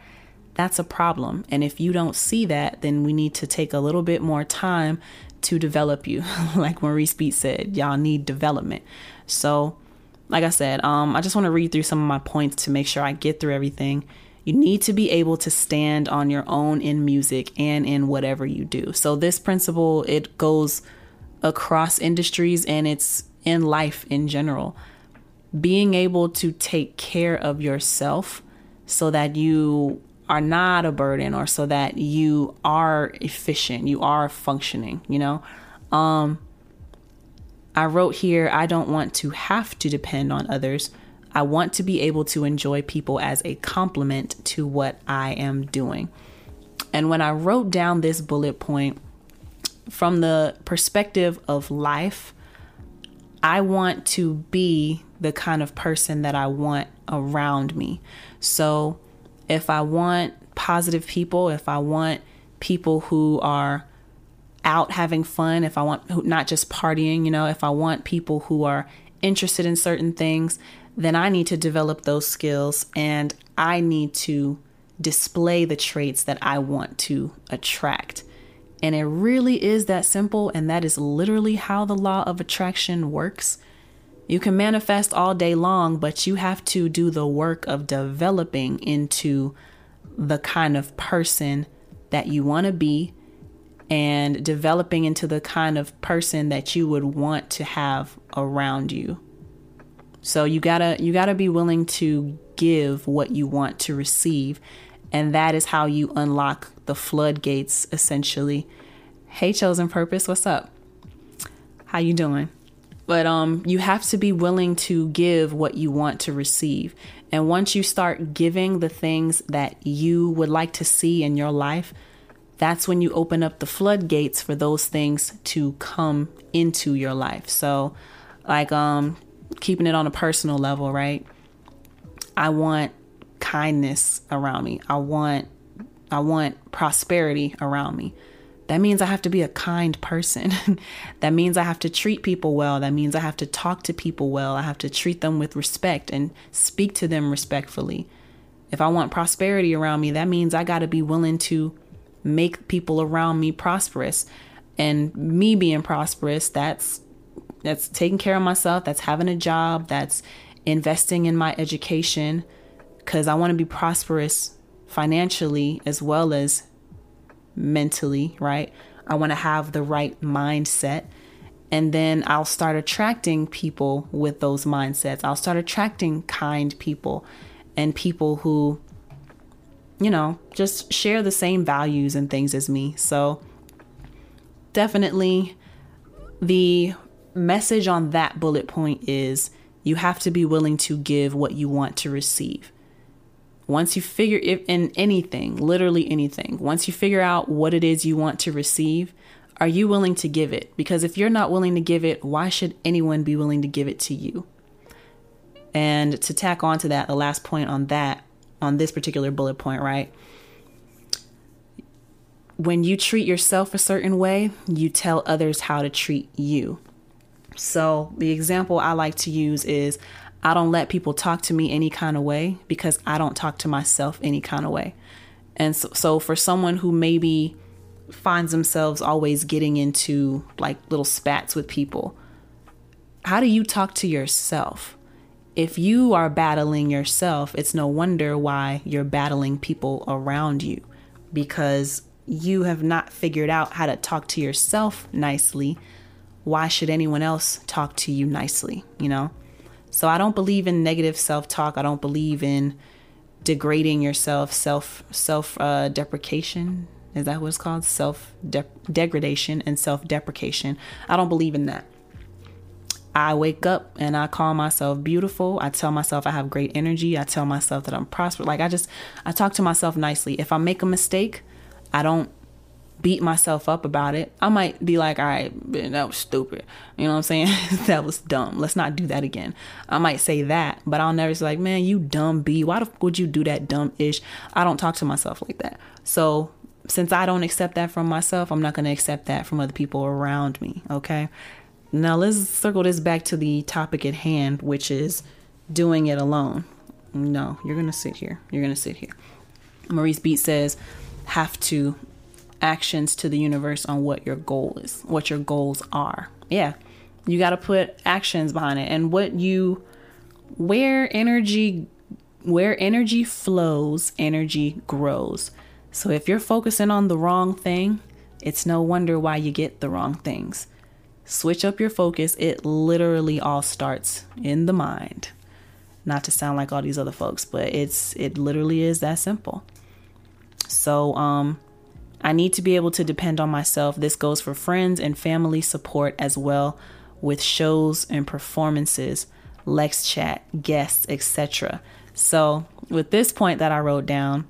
that's a problem. And if you don't see that, then we need to take a little bit more time to develop you. *laughs* like Maurice Beat said, y'all need development. So, like I said, um, I just want to read through some of my points to make sure I get through everything. You need to be able to stand on your own in music and in whatever you do. So this principle it goes across industries and it's in life in general. Being able to take care of yourself so that you are not a burden or so that you are efficient, you are functioning, you know? Um I wrote here I don't want to have to depend on others. I want to be able to enjoy people as a complement to what I am doing. And when I wrote down this bullet point from the perspective of life, I want to be the kind of person that I want around me. So if I want positive people, if I want people who are out having fun, if I want not just partying, you know, if I want people who are interested in certain things, then I need to develop those skills and I need to display the traits that I want to attract. And it really is that simple, and that is literally how the law of attraction works. You can manifest all day long, but you have to do the work of developing into the kind of person that you want to be and developing into the kind of person that you would want to have around you. So you got to you got to be willing to give what you want to receive and that is how you unlock the floodgates essentially. Hey chosen purpose, what's up? How you doing? But um you have to be willing to give what you want to receive. And once you start giving the things that you would like to see in your life, that's when you open up the floodgates for those things to come into your life. So, like um keeping it on a personal level, right? I want kindness around me. I want I want prosperity around me. That means I have to be a kind person. *laughs* that means I have to treat people well. That means I have to talk to people well. I have to treat them with respect and speak to them respectfully. If I want prosperity around me, that means I got to be willing to make people around me prosperous. And me being prosperous, that's that's taking care of myself, that's having a job, that's investing in my education cuz I want to be prosperous financially as well as mentally, right? I want to have the right mindset. And then I'll start attracting people with those mindsets. I'll start attracting kind people and people who you know, just share the same values and things as me. So, definitely the message on that bullet point is you have to be willing to give what you want to receive. Once you figure it in anything, literally anything, once you figure out what it is you want to receive, are you willing to give it? Because if you're not willing to give it, why should anyone be willing to give it to you? And to tack on to that, the last point on that on this particular bullet point, right? When you treat yourself a certain way, you tell others how to treat you. So, the example I like to use is I don't let people talk to me any kind of way because I don't talk to myself any kind of way. And so, so for someone who maybe finds themselves always getting into like little spats with people, how do you talk to yourself? if you are battling yourself, it's no wonder why you're battling people around you because you have not figured out how to talk to yourself nicely. Why should anyone else talk to you nicely, you know? So I don't believe in negative self-talk. I don't believe in degrading yourself, self self uh, deprecation. Is that what it's called? Self degradation and self deprecation. I don't believe in that. I wake up and I call myself beautiful. I tell myself I have great energy. I tell myself that I'm prosperous. Like I just, I talk to myself nicely. If I make a mistake, I don't beat myself up about it. I might be like, all right, that was stupid. You know what I'm saying? *laughs* that was dumb. Let's not do that again. I might say that, but I'll never say like, man, you dumb B. Why the would you do that dumb ish? I don't talk to myself like that. So since I don't accept that from myself, I'm not going to accept that from other people around me. Okay. Now let's circle this back to the topic at hand, which is doing it alone. No, you're going to sit here. You're going to sit here. Maurice Beat says, have to actions to the universe on what your goal is, what your goals are. Yeah. You got to put actions behind it and what you where energy where energy flows, energy grows. So if you're focusing on the wrong thing, it's no wonder why you get the wrong things. Switch up your focus. It literally all starts in the mind. Not to sound like all these other folks, but it's it literally is that simple. So, um, I need to be able to depend on myself. This goes for friends and family support as well with shows and performances, Lex chat, guests, etc. So, with this point that I wrote down,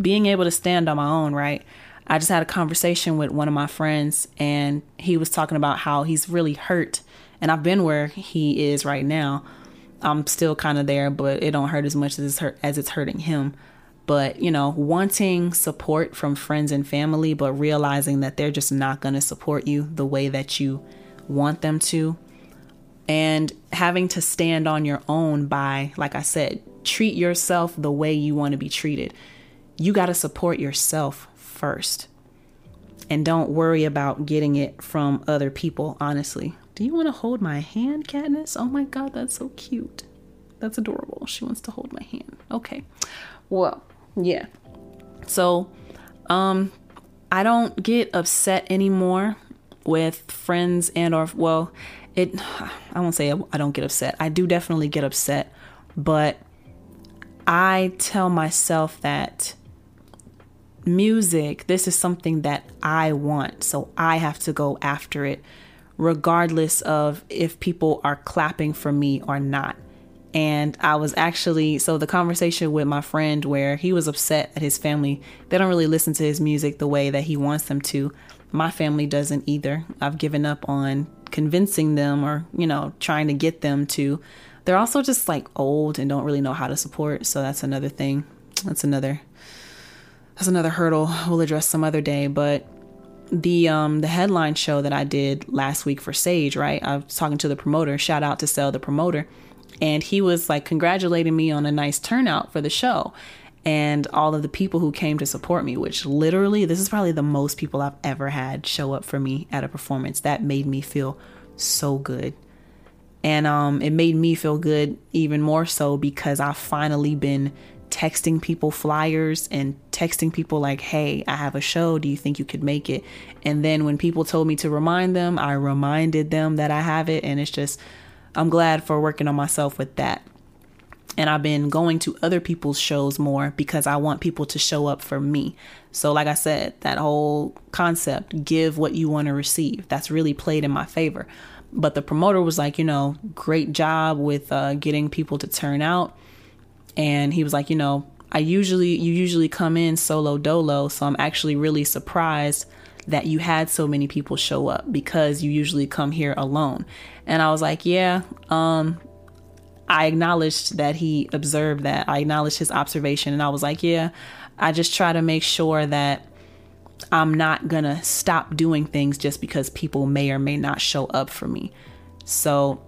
being able to stand on my own, right? I just had a conversation with one of my friends and he was talking about how he's really hurt and I've been where he is right now. I'm still kind of there, but it don't hurt as much as it's hurt as it's hurting him. But, you know, wanting support from friends and family, but realizing that they're just not going to support you the way that you want them to. And having to stand on your own by, like I said, treat yourself the way you want to be treated. You got to support yourself first. And don't worry about getting it from other people, honestly. Do you want to hold my hand, Katniss? Oh my god, that's so cute. That's adorable. She wants to hold my hand. Okay. Well, yeah. So, um I don't get upset anymore with friends and or well, it I won't say I don't get upset. I do definitely get upset, but I tell myself that music, this is something that I want, so I have to go after it, regardless of if people are clapping for me or not. And I was actually, so the conversation with my friend where he was upset that his family, they don't really listen to his music the way that he wants them to. My family doesn't either. I've given up on convincing them or, you know, trying to get them to. They're also just like old and don't really know how to support. So that's another thing. That's another that's another hurdle we'll address some other day. But the um the headline show that I did last week for Sage, right? I was talking to the promoter. Shout out to Sell the promoter, and he was like congratulating me on a nice turnout for the show and all of the people who came to support me, which literally, this is probably the most people I've ever had show up for me at a performance. That made me feel so good. And um, it made me feel good even more so because I've finally been texting people flyers and texting people like, hey, I have a show. Do you think you could make it? And then when people told me to remind them, I reminded them that I have it. And it's just, I'm glad for working on myself with that. And I've been going to other people's shows more because I want people to show up for me. So, like I said, that whole concept, give what you want to receive, that's really played in my favor. But the promoter was like, you know, great job with uh, getting people to turn out and he was like, you know, I usually you usually come in solo dolo, so I'm actually really surprised that you had so many people show up because you usually come here alone. And I was like, yeah, um I acknowledged that he observed that. I acknowledged his observation and I was like, yeah, I just try to make sure that I'm not going to stop doing things just because people may or may not show up for me. So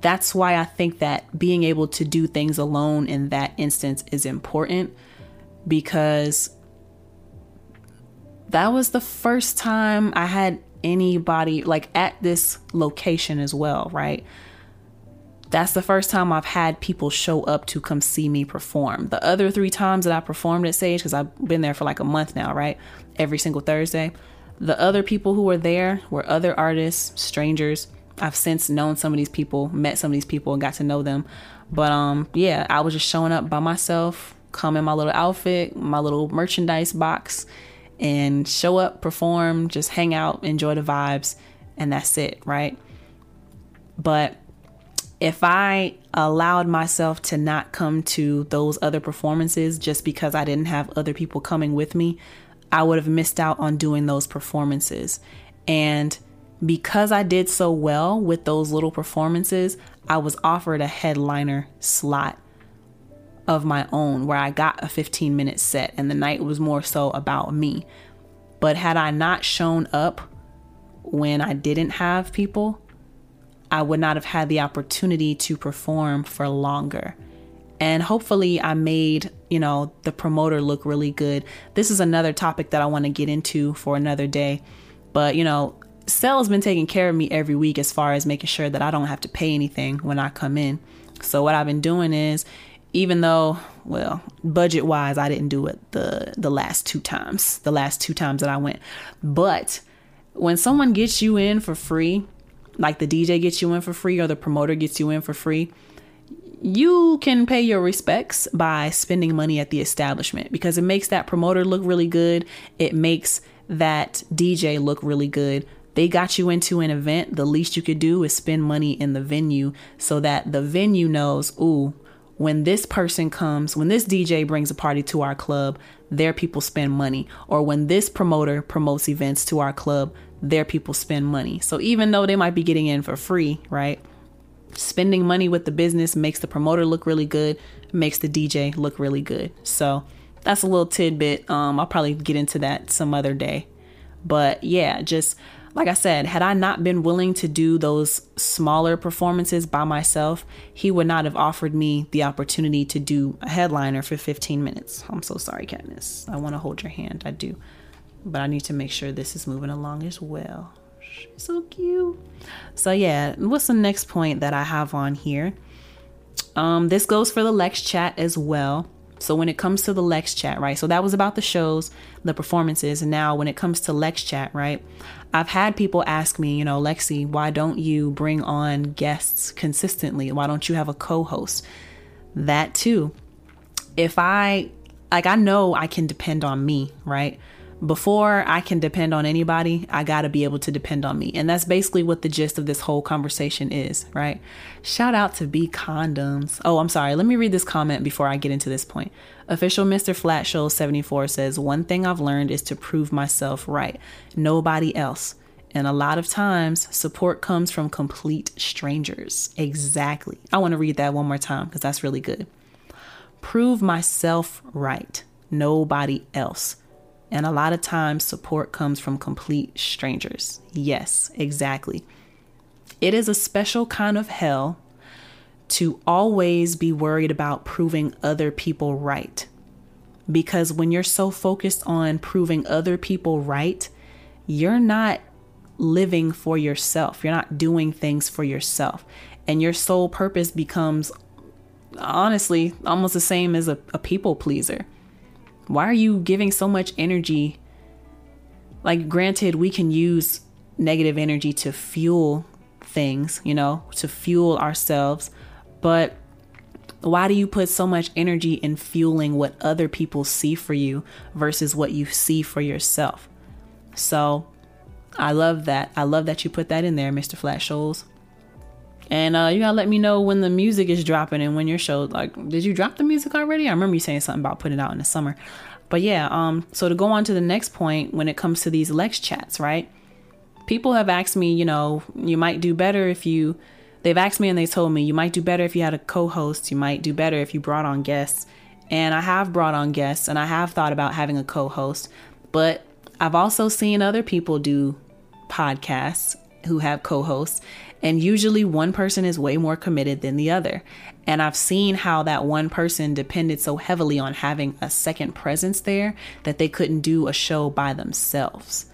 that's why I think that being able to do things alone in that instance is important because that was the first time I had anybody like at this location as well, right? That's the first time I've had people show up to come see me perform. The other three times that I performed at Sage, because I've been there for like a month now, right? Every single Thursday. The other people who were there were other artists, strangers I've since known some of these people, met some of these people, and got to know them. But um, yeah, I was just showing up by myself, come in my little outfit, my little merchandise box, and show up, perform, just hang out, enjoy the vibes, and that's it, right? But if I allowed myself to not come to those other performances just because I didn't have other people coming with me, I would have missed out on doing those performances. And because I did so well with those little performances, I was offered a headliner slot of my own where I got a 15 minute set, and the night was more so about me. But had I not shown up when I didn't have people, I would not have had the opportunity to perform for longer. And hopefully, I made, you know, the promoter look really good. This is another topic that I want to get into for another day. But, you know, Cell's been taking care of me every week as far as making sure that I don't have to pay anything when I come in. So what I've been doing is even though well budget wise I didn't do it the the last two times the last two times that I went but when someone gets you in for free like the DJ gets you in for free or the promoter gets you in for free you can pay your respects by spending money at the establishment because it makes that promoter look really good. It makes that DJ look really good. They got you into an event. The least you could do is spend money in the venue so that the venue knows, ooh, when this person comes, when this DJ brings a party to our club, their people spend money. Or when this promoter promotes events to our club, their people spend money. So even though they might be getting in for free, right? Spending money with the business makes the promoter look really good, makes the DJ look really good. So that's a little tidbit. Um, I'll probably get into that some other day. But yeah, just like I said, had I not been willing to do those smaller performances by myself, he would not have offered me the opportunity to do a headliner for 15 minutes. I'm so sorry, Katniss. I want to hold your hand. I do. But I need to make sure this is moving along as well. She's so cute. So yeah, what's the next point that I have on here? Um, this goes for the Lex chat as well. So when it comes to the Lex chat, right? So that was about the shows, the performances, and now when it comes to Lex chat, right? I've had people ask me, you know, Lexi, why don't you bring on guests consistently? Why don't you have a co-host? That too. If I like I know I can depend on me, right? Before I can depend on anybody, I got to be able to depend on me. And that's basically what the gist of this whole conversation is, right? Shout out to B Condoms. Oh, I'm sorry. Let me read this comment before I get into this point. Official Mr. Flat Show 74 says, One thing I've learned is to prove myself right, nobody else. And a lot of times, support comes from complete strangers. Exactly. I want to read that one more time because that's really good. Prove myself right, nobody else. And a lot of times, support comes from complete strangers. Yes, exactly. It is a special kind of hell to always be worried about proving other people right. Because when you're so focused on proving other people right, you're not living for yourself. You're not doing things for yourself. And your sole purpose becomes, honestly, almost the same as a, a people pleaser. Why are you giving so much energy? Like, granted, we can use negative energy to fuel things, you know, to fuel ourselves, but why do you put so much energy in fueling what other people see for you versus what you see for yourself? So, I love that. I love that you put that in there, Mr. Flat Shoals. And uh, you gotta let me know when the music is dropping and when your show. Like, did you drop the music already? I remember you saying something about putting it out in the summer. But yeah, um, so to go on to the next point when it comes to these Lex chats, right? People have asked me, you know, you might do better if you. They've asked me and they told me you might do better if you had a co-host. You might do better if you brought on guests. And I have brought on guests and I have thought about having a co-host, but I've also seen other people do podcasts who have co-hosts and usually one person is way more committed than the other. And I've seen how that one person depended so heavily on having a second presence there that they couldn't do a show by themselves.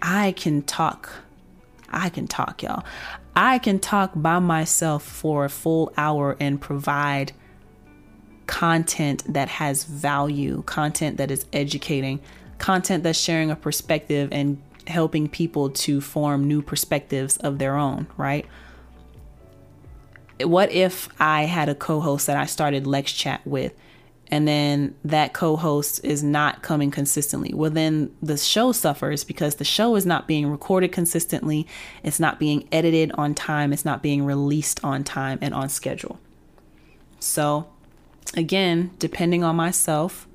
I can talk. I can talk, y'all. I can talk by myself for a full hour and provide content that has value, content that is educating, content that's sharing a perspective and helping people to form new perspectives of their own, right? What if I had a co host that I started Lex Chat with, and then that co host is not coming consistently? Well, then the show suffers because the show is not being recorded consistently, it's not being edited on time, it's not being released on time and on schedule. So, again, depending on myself,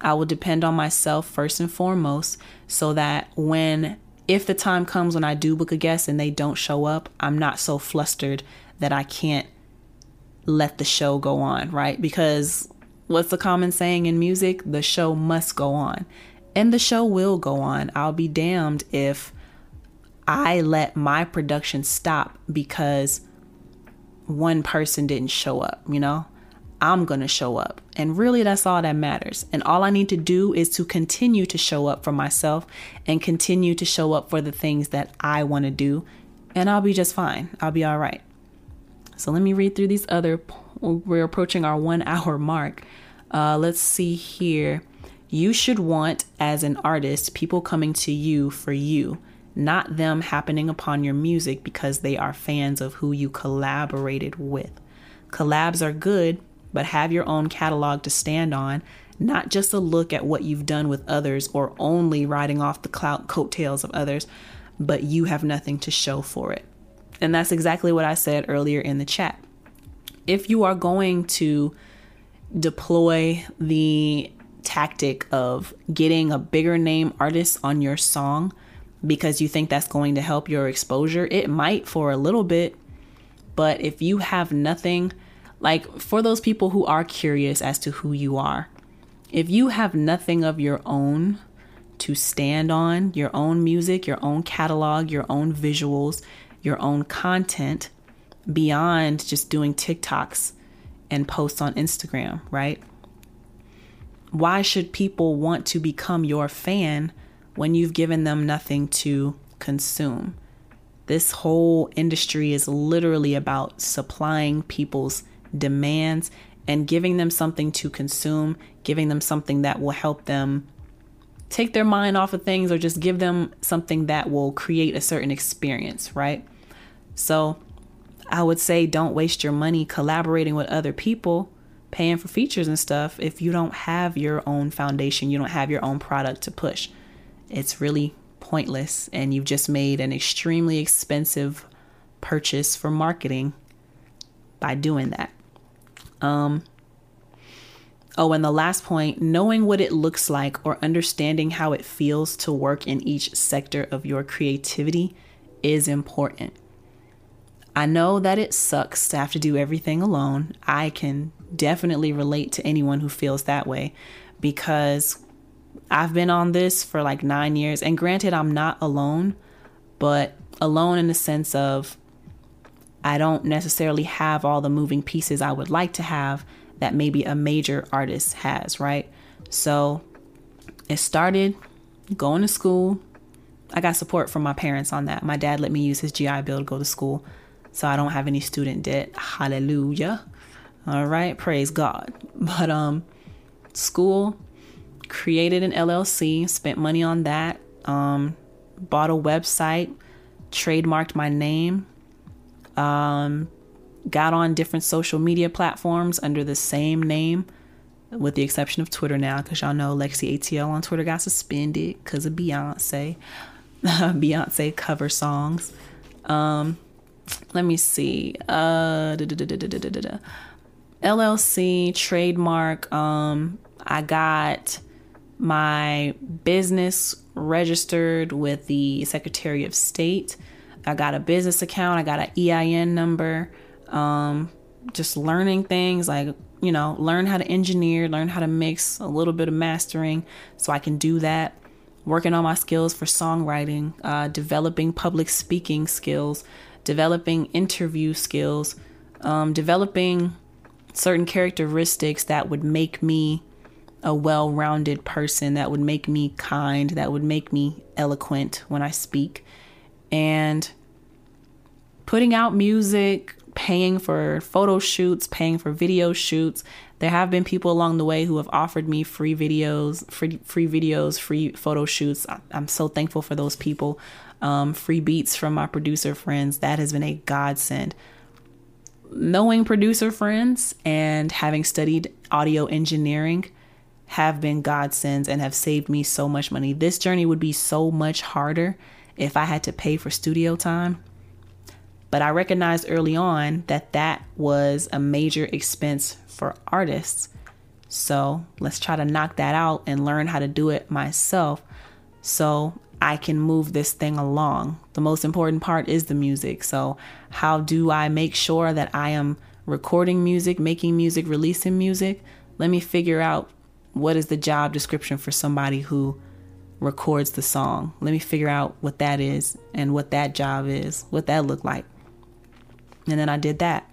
I will depend on myself first and foremost so that when, if the time comes when I do book a guest and they don't show up, I'm not so flustered that I can't let the show go on, right? Because what's the common saying in music? The show must go on. And the show will go on. I'll be damned if I let my production stop because one person didn't show up, you know? I'm going to show up. And really, that's all that matters. And all I need to do is to continue to show up for myself and continue to show up for the things that I want to do. And I'll be just fine. I'll be all right. So let me read through these other. We're approaching our one *laughs* hour mark. Uh, let's see here. You should want, as an artist, people coming to you for you, not them happening upon your music because they are fans of who you collaborated with Collabs are good, but have your own catalog to stand on, not just a look at what you've done with others or only riding off the clout coattails of others, but you have nothing to show for it. And that's exactly what I said earlier in the chat. If you are going to deploy the tactic of getting a bigger name artist on your song because you think that's going to help your exposure, it might for a little bit. But if you have nothing, like for those people who are curious as to who you are, if you have nothing of your own to stand on, your own music, your own catalog, your own visuals, your own content beyond just doing TikToks and posts on Instagram, right? Why should people want to become your fan when you've given them nothing to consume? This whole industry is literally about supplying people's demands and giving them something to consume, giving them something that will help them take their mind off of things or just give them something that will create a certain experience, right? So I would say don't waste your money collaborating with other people, paying for features and stuff if you don't have your own foundation, you don't have your own product to push. It's really pointless and you've just made an extremely expensive purchase for marketing by doing that. Um Oh, and the last point knowing what it looks like or understanding how it feels to work in each sector of your creativity is important. I know that it sucks to have to do everything alone. I can definitely relate to anyone who feels that way because I've been on this for like nine years. And granted, I'm not alone, but alone in the sense of I don't necessarily have all the moving pieces I would like to have that maybe a major artist has, right? So it started going to school. I got support from my parents on that. My dad let me use his GI Bill to go to school so I don't have any student debt. Hallelujah. All right, praise God. *laughs* But um school created an LLC, spent money on that, um bought a website, trademarked my name, um got on different social media platforms under the same name with the exception of Twitter now cuz y'all know Lexi ATL on Twitter got suspended cuz of Beyonce. *laughs* Beyonce cover songs. Um let me see. Uh, LLC trademark. Um, I got my business registered with the Secretary of State. I got a business account. I got an EIN number. Um, just learning things like you know, learn how to engineer, learn how to mix, a little bit of mastering, so I can do that. Working on my skills for songwriting, uh, developing public speaking skills, developing interview skills, um, developing certain characteristics that would make me a well rounded person, that would make me kind, that would make me eloquent when I speak, and putting out music, paying for photo shoots, paying for video shoots. There have been people along the way who have offered me free videos, free free videos, free photo shoots. I'm so thankful for those people um, free beats from my producer friends. That has been a godsend. Knowing producer friends and having studied audio engineering have been godsends and have saved me so much money. This journey would be so much harder if I had to pay for studio time. But I recognized early on that that was a major expense for artists. So let's try to knock that out and learn how to do it myself. So I can move this thing along. The most important part is the music. So, how do I make sure that I am recording music, making music, releasing music? Let me figure out what is the job description for somebody who records the song. Let me figure out what that is and what that job is, what that looked like. And then I did that.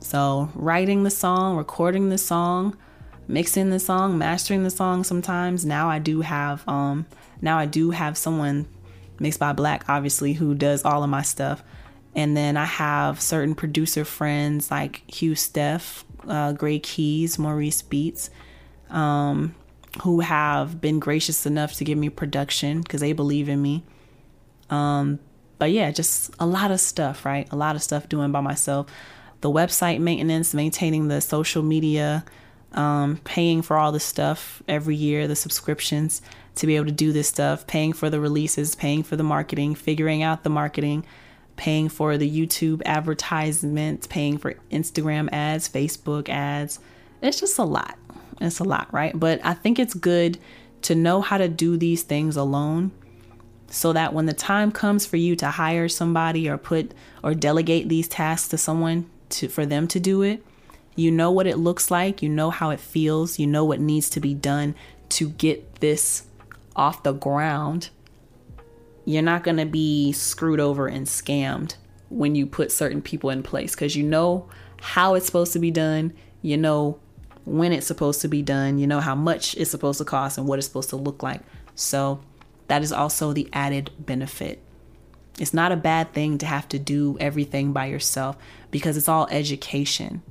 So, writing the song, recording the song, mixing the song, mastering the song sometimes. Now I do have um now I do have someone mixed by black obviously who does all of my stuff. And then I have certain producer friends like Hugh Steph, uh, Gray Keys, Maurice Beats, um, who have been gracious enough to give me production because they believe in me. Um, but yeah, just a lot of stuff, right? A lot of stuff doing by myself. the website maintenance, maintaining the social media, um, paying for all the stuff every year, the subscriptions to be able to do this stuff, paying for the releases, paying for the marketing, figuring out the marketing, paying for the YouTube advertisements, paying for Instagram ads, Facebook ads. It's just a lot. It's a lot, right? But I think it's good to know how to do these things alone so that when the time comes for you to hire somebody or put or delegate these tasks to someone to for them to do it, you know what it looks like, you know how it feels, you know what needs to be done to get this off the ground. You're not going to be screwed over and scammed when you put certain people in place cuz you know how it's supposed to be done, you know when it's supposed to be done, you know how much it's supposed to cost and what it's supposed to look like. So, that is also the added benefit. It's not a bad thing to have to do everything by yourself because it's all education.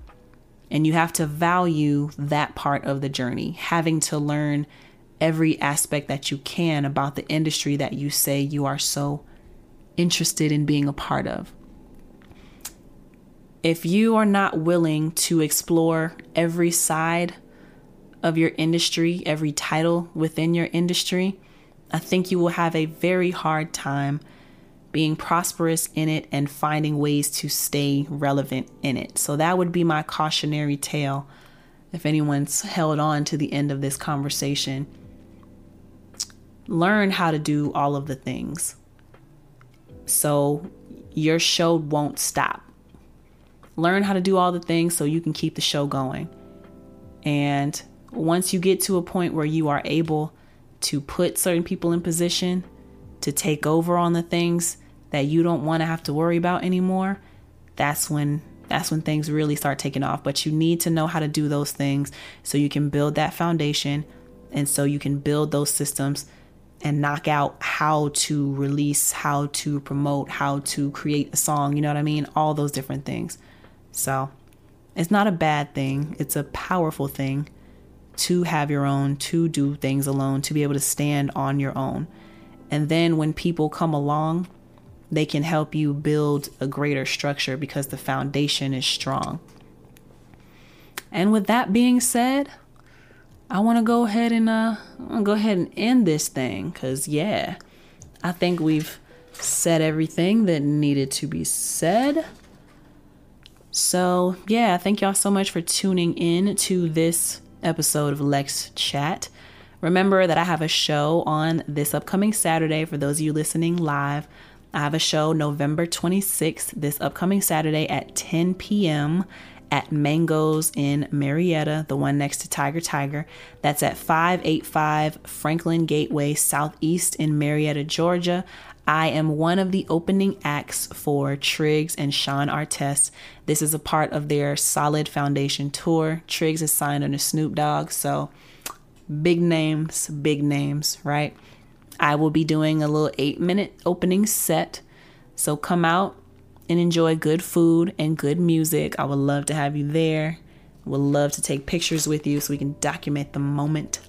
And you have to value that part of the journey, having to learn every aspect that you can about the industry that you say you are so interested in being a part of. If you are not willing to explore every side of your industry, every title within your industry, I think you will have a very hard time being prosperous in it and finding ways to stay relevant in it. So that would be my cautionary tale if anyone's held on to the end of this conversation. Learn how to do all of the things so your show won't stop. Learn how to do all the things so you can keep the show going. And once you get to a point where you are able to put certain people in position to take over on the things that you don't want to have to worry about anymore, that's when that's when things really start taking off. But you need to know how to do those things so you can build that foundation and so you can build those systems and knock out how to release, how to promote, how to create a song, you know what I mean? All those different things. So, it's not a bad thing. It's a powerful thing to have your own, to do things alone, to be able to stand on your own. And then when people come along, they can help you build a greater structure because the foundation is strong. And with that being said, I want to go ahead and uh go ahead and end this thing cuz yeah, I think we've said everything that needed to be said. So, yeah, thank y'all so much for tuning in to this episode of Lex Chat. Remember that I have a show on this upcoming Saturday for those of you listening live. I have a show November 26th, this upcoming Saturday at 10 p.m. at Mangoes in Marietta, the one next to Tiger Tiger. That's at 585 Franklin Gateway Southeast in Marietta, Georgia. I am one of the opening acts for Triggs and Sean Artest. This is a part of their Solid Foundation tour. Triggs is signed under Snoop Dogg, so big names, big names, right? I will be doing a little eight minute opening set. So come out and enjoy good food and good music. I would love to have you there. Would love to take pictures with you so we can document the moment.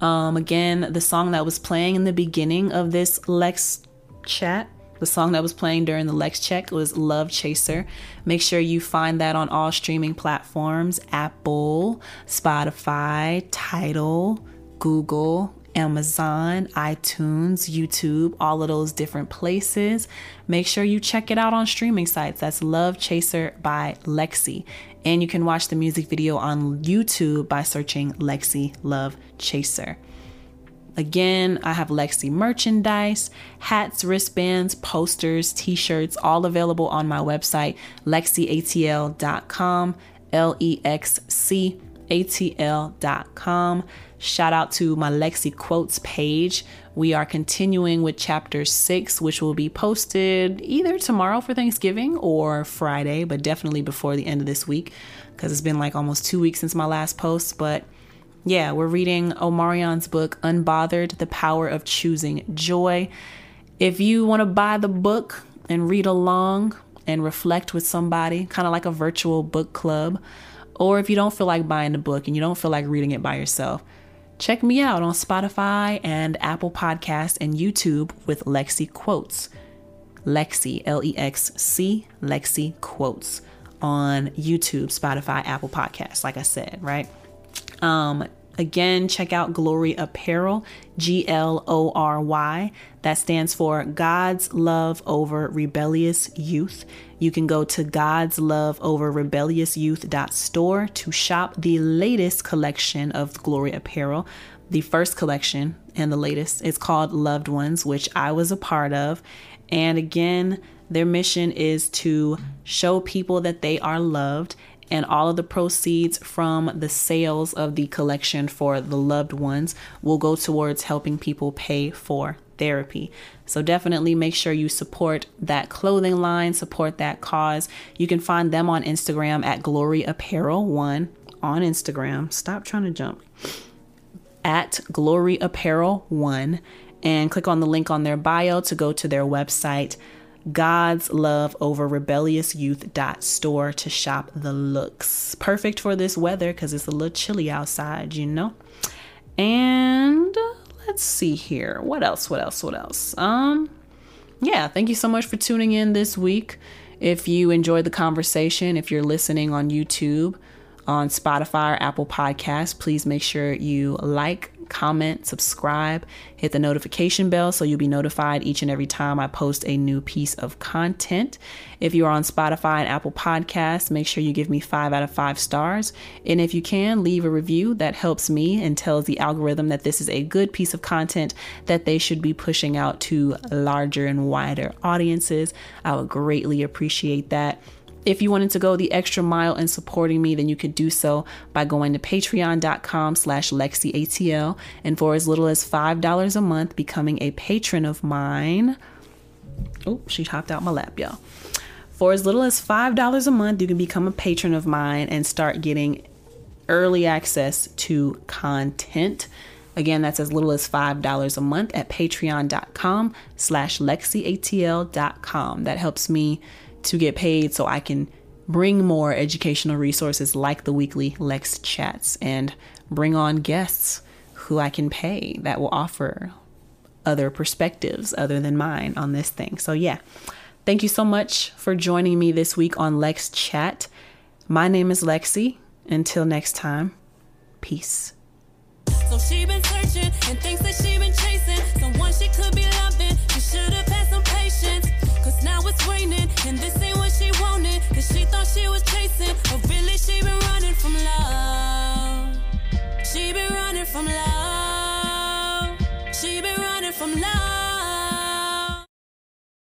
Um, again, the song that was playing in the beginning of this Lex chat, the song that was playing during the Lex check was Love Chaser. Make sure you find that on all streaming platforms Apple, Spotify, Tidal, Google, Amazon, iTunes, YouTube, all of those different places. Make sure you check it out on streaming sites. That's Love Chaser by Lexi. And you can watch the music video on YouTube by searching Lexi Love Chaser. Again, I have Lexi merchandise, hats, wristbands, posters, t shirts, all available on my website, lexcatl.com, L E X C A T L.com. Shout out to my Lexi Quotes page. We are continuing with chapter six, which will be posted either tomorrow for Thanksgiving or Friday, but definitely before the end of this week because it's been like almost two weeks since my last post. But yeah, we're reading Omarion's book, Unbothered The Power of Choosing Joy. If you want to buy the book and read along and reflect with somebody, kind of like a virtual book club, or if you don't feel like buying the book and you don't feel like reading it by yourself, Check me out on Spotify and Apple Podcasts and YouTube with Lexi Quotes. Lexi, L E X C, Lexi Quotes. on YouTube, Spotify, Apple Podcasts, like I said, right? Um, Again, check out Glory Apparel, G L O R Y. That stands for God's Love Over Rebellious Youth. You can go to God's Love Over Rebellious Youth.store to shop the latest collection of Glory Apparel. The first collection and the latest is called Loved Ones, which I was a part of. And again, their mission is to show people that they are loved and all of the proceeds from the sales of the collection for the loved ones will go towards helping people pay for therapy. So definitely make sure you support that clothing line, support that cause. You can find them on Instagram at Glory Apparel 1 on Instagram. Stop trying to jump. At Glory Apparel 1 and click on the link on their bio to go to their website God's Love Over Rebellious Youth dot store to shop the looks. Perfect for this weather because it's a little chilly outside, you know. And let's see here. What else? What else? What else? Um, yeah, thank you so much for tuning in this week. If you enjoyed the conversation, if you're listening on YouTube, on Spotify or Apple Podcasts, please make sure you like, comment, subscribe, hit the notification bell so you'll be notified each and every time I post a new piece of content. If you are on Spotify and Apple Podcasts, make sure you give me five out of five stars. And if you can, leave a review that helps me and tells the algorithm that this is a good piece of content that they should be pushing out to larger and wider audiences. I would greatly appreciate that. If you wanted to go the extra mile in supporting me, then you could do so by going to patreon.com slash LexcATL and for as little as $5 a month, becoming a patron of mine. Oh, she hopped out my lap, y'all. For as little as $5 a month, you can become a patron of mine and start getting early access to content. Again, that's as little as $5 a month at patreon.com slash lexcatl.com. That helps me to get paid so I can bring more educational resources like the weekly Lex chats and bring on guests who I can pay that will offer other perspectives other than mine on this thing. So, yeah, thank you so much for joining me this week on Lex Chat. My name is Lexi. Until next time, peace. So she was chasing, but really she been running from love. She been running from love. She been running from love.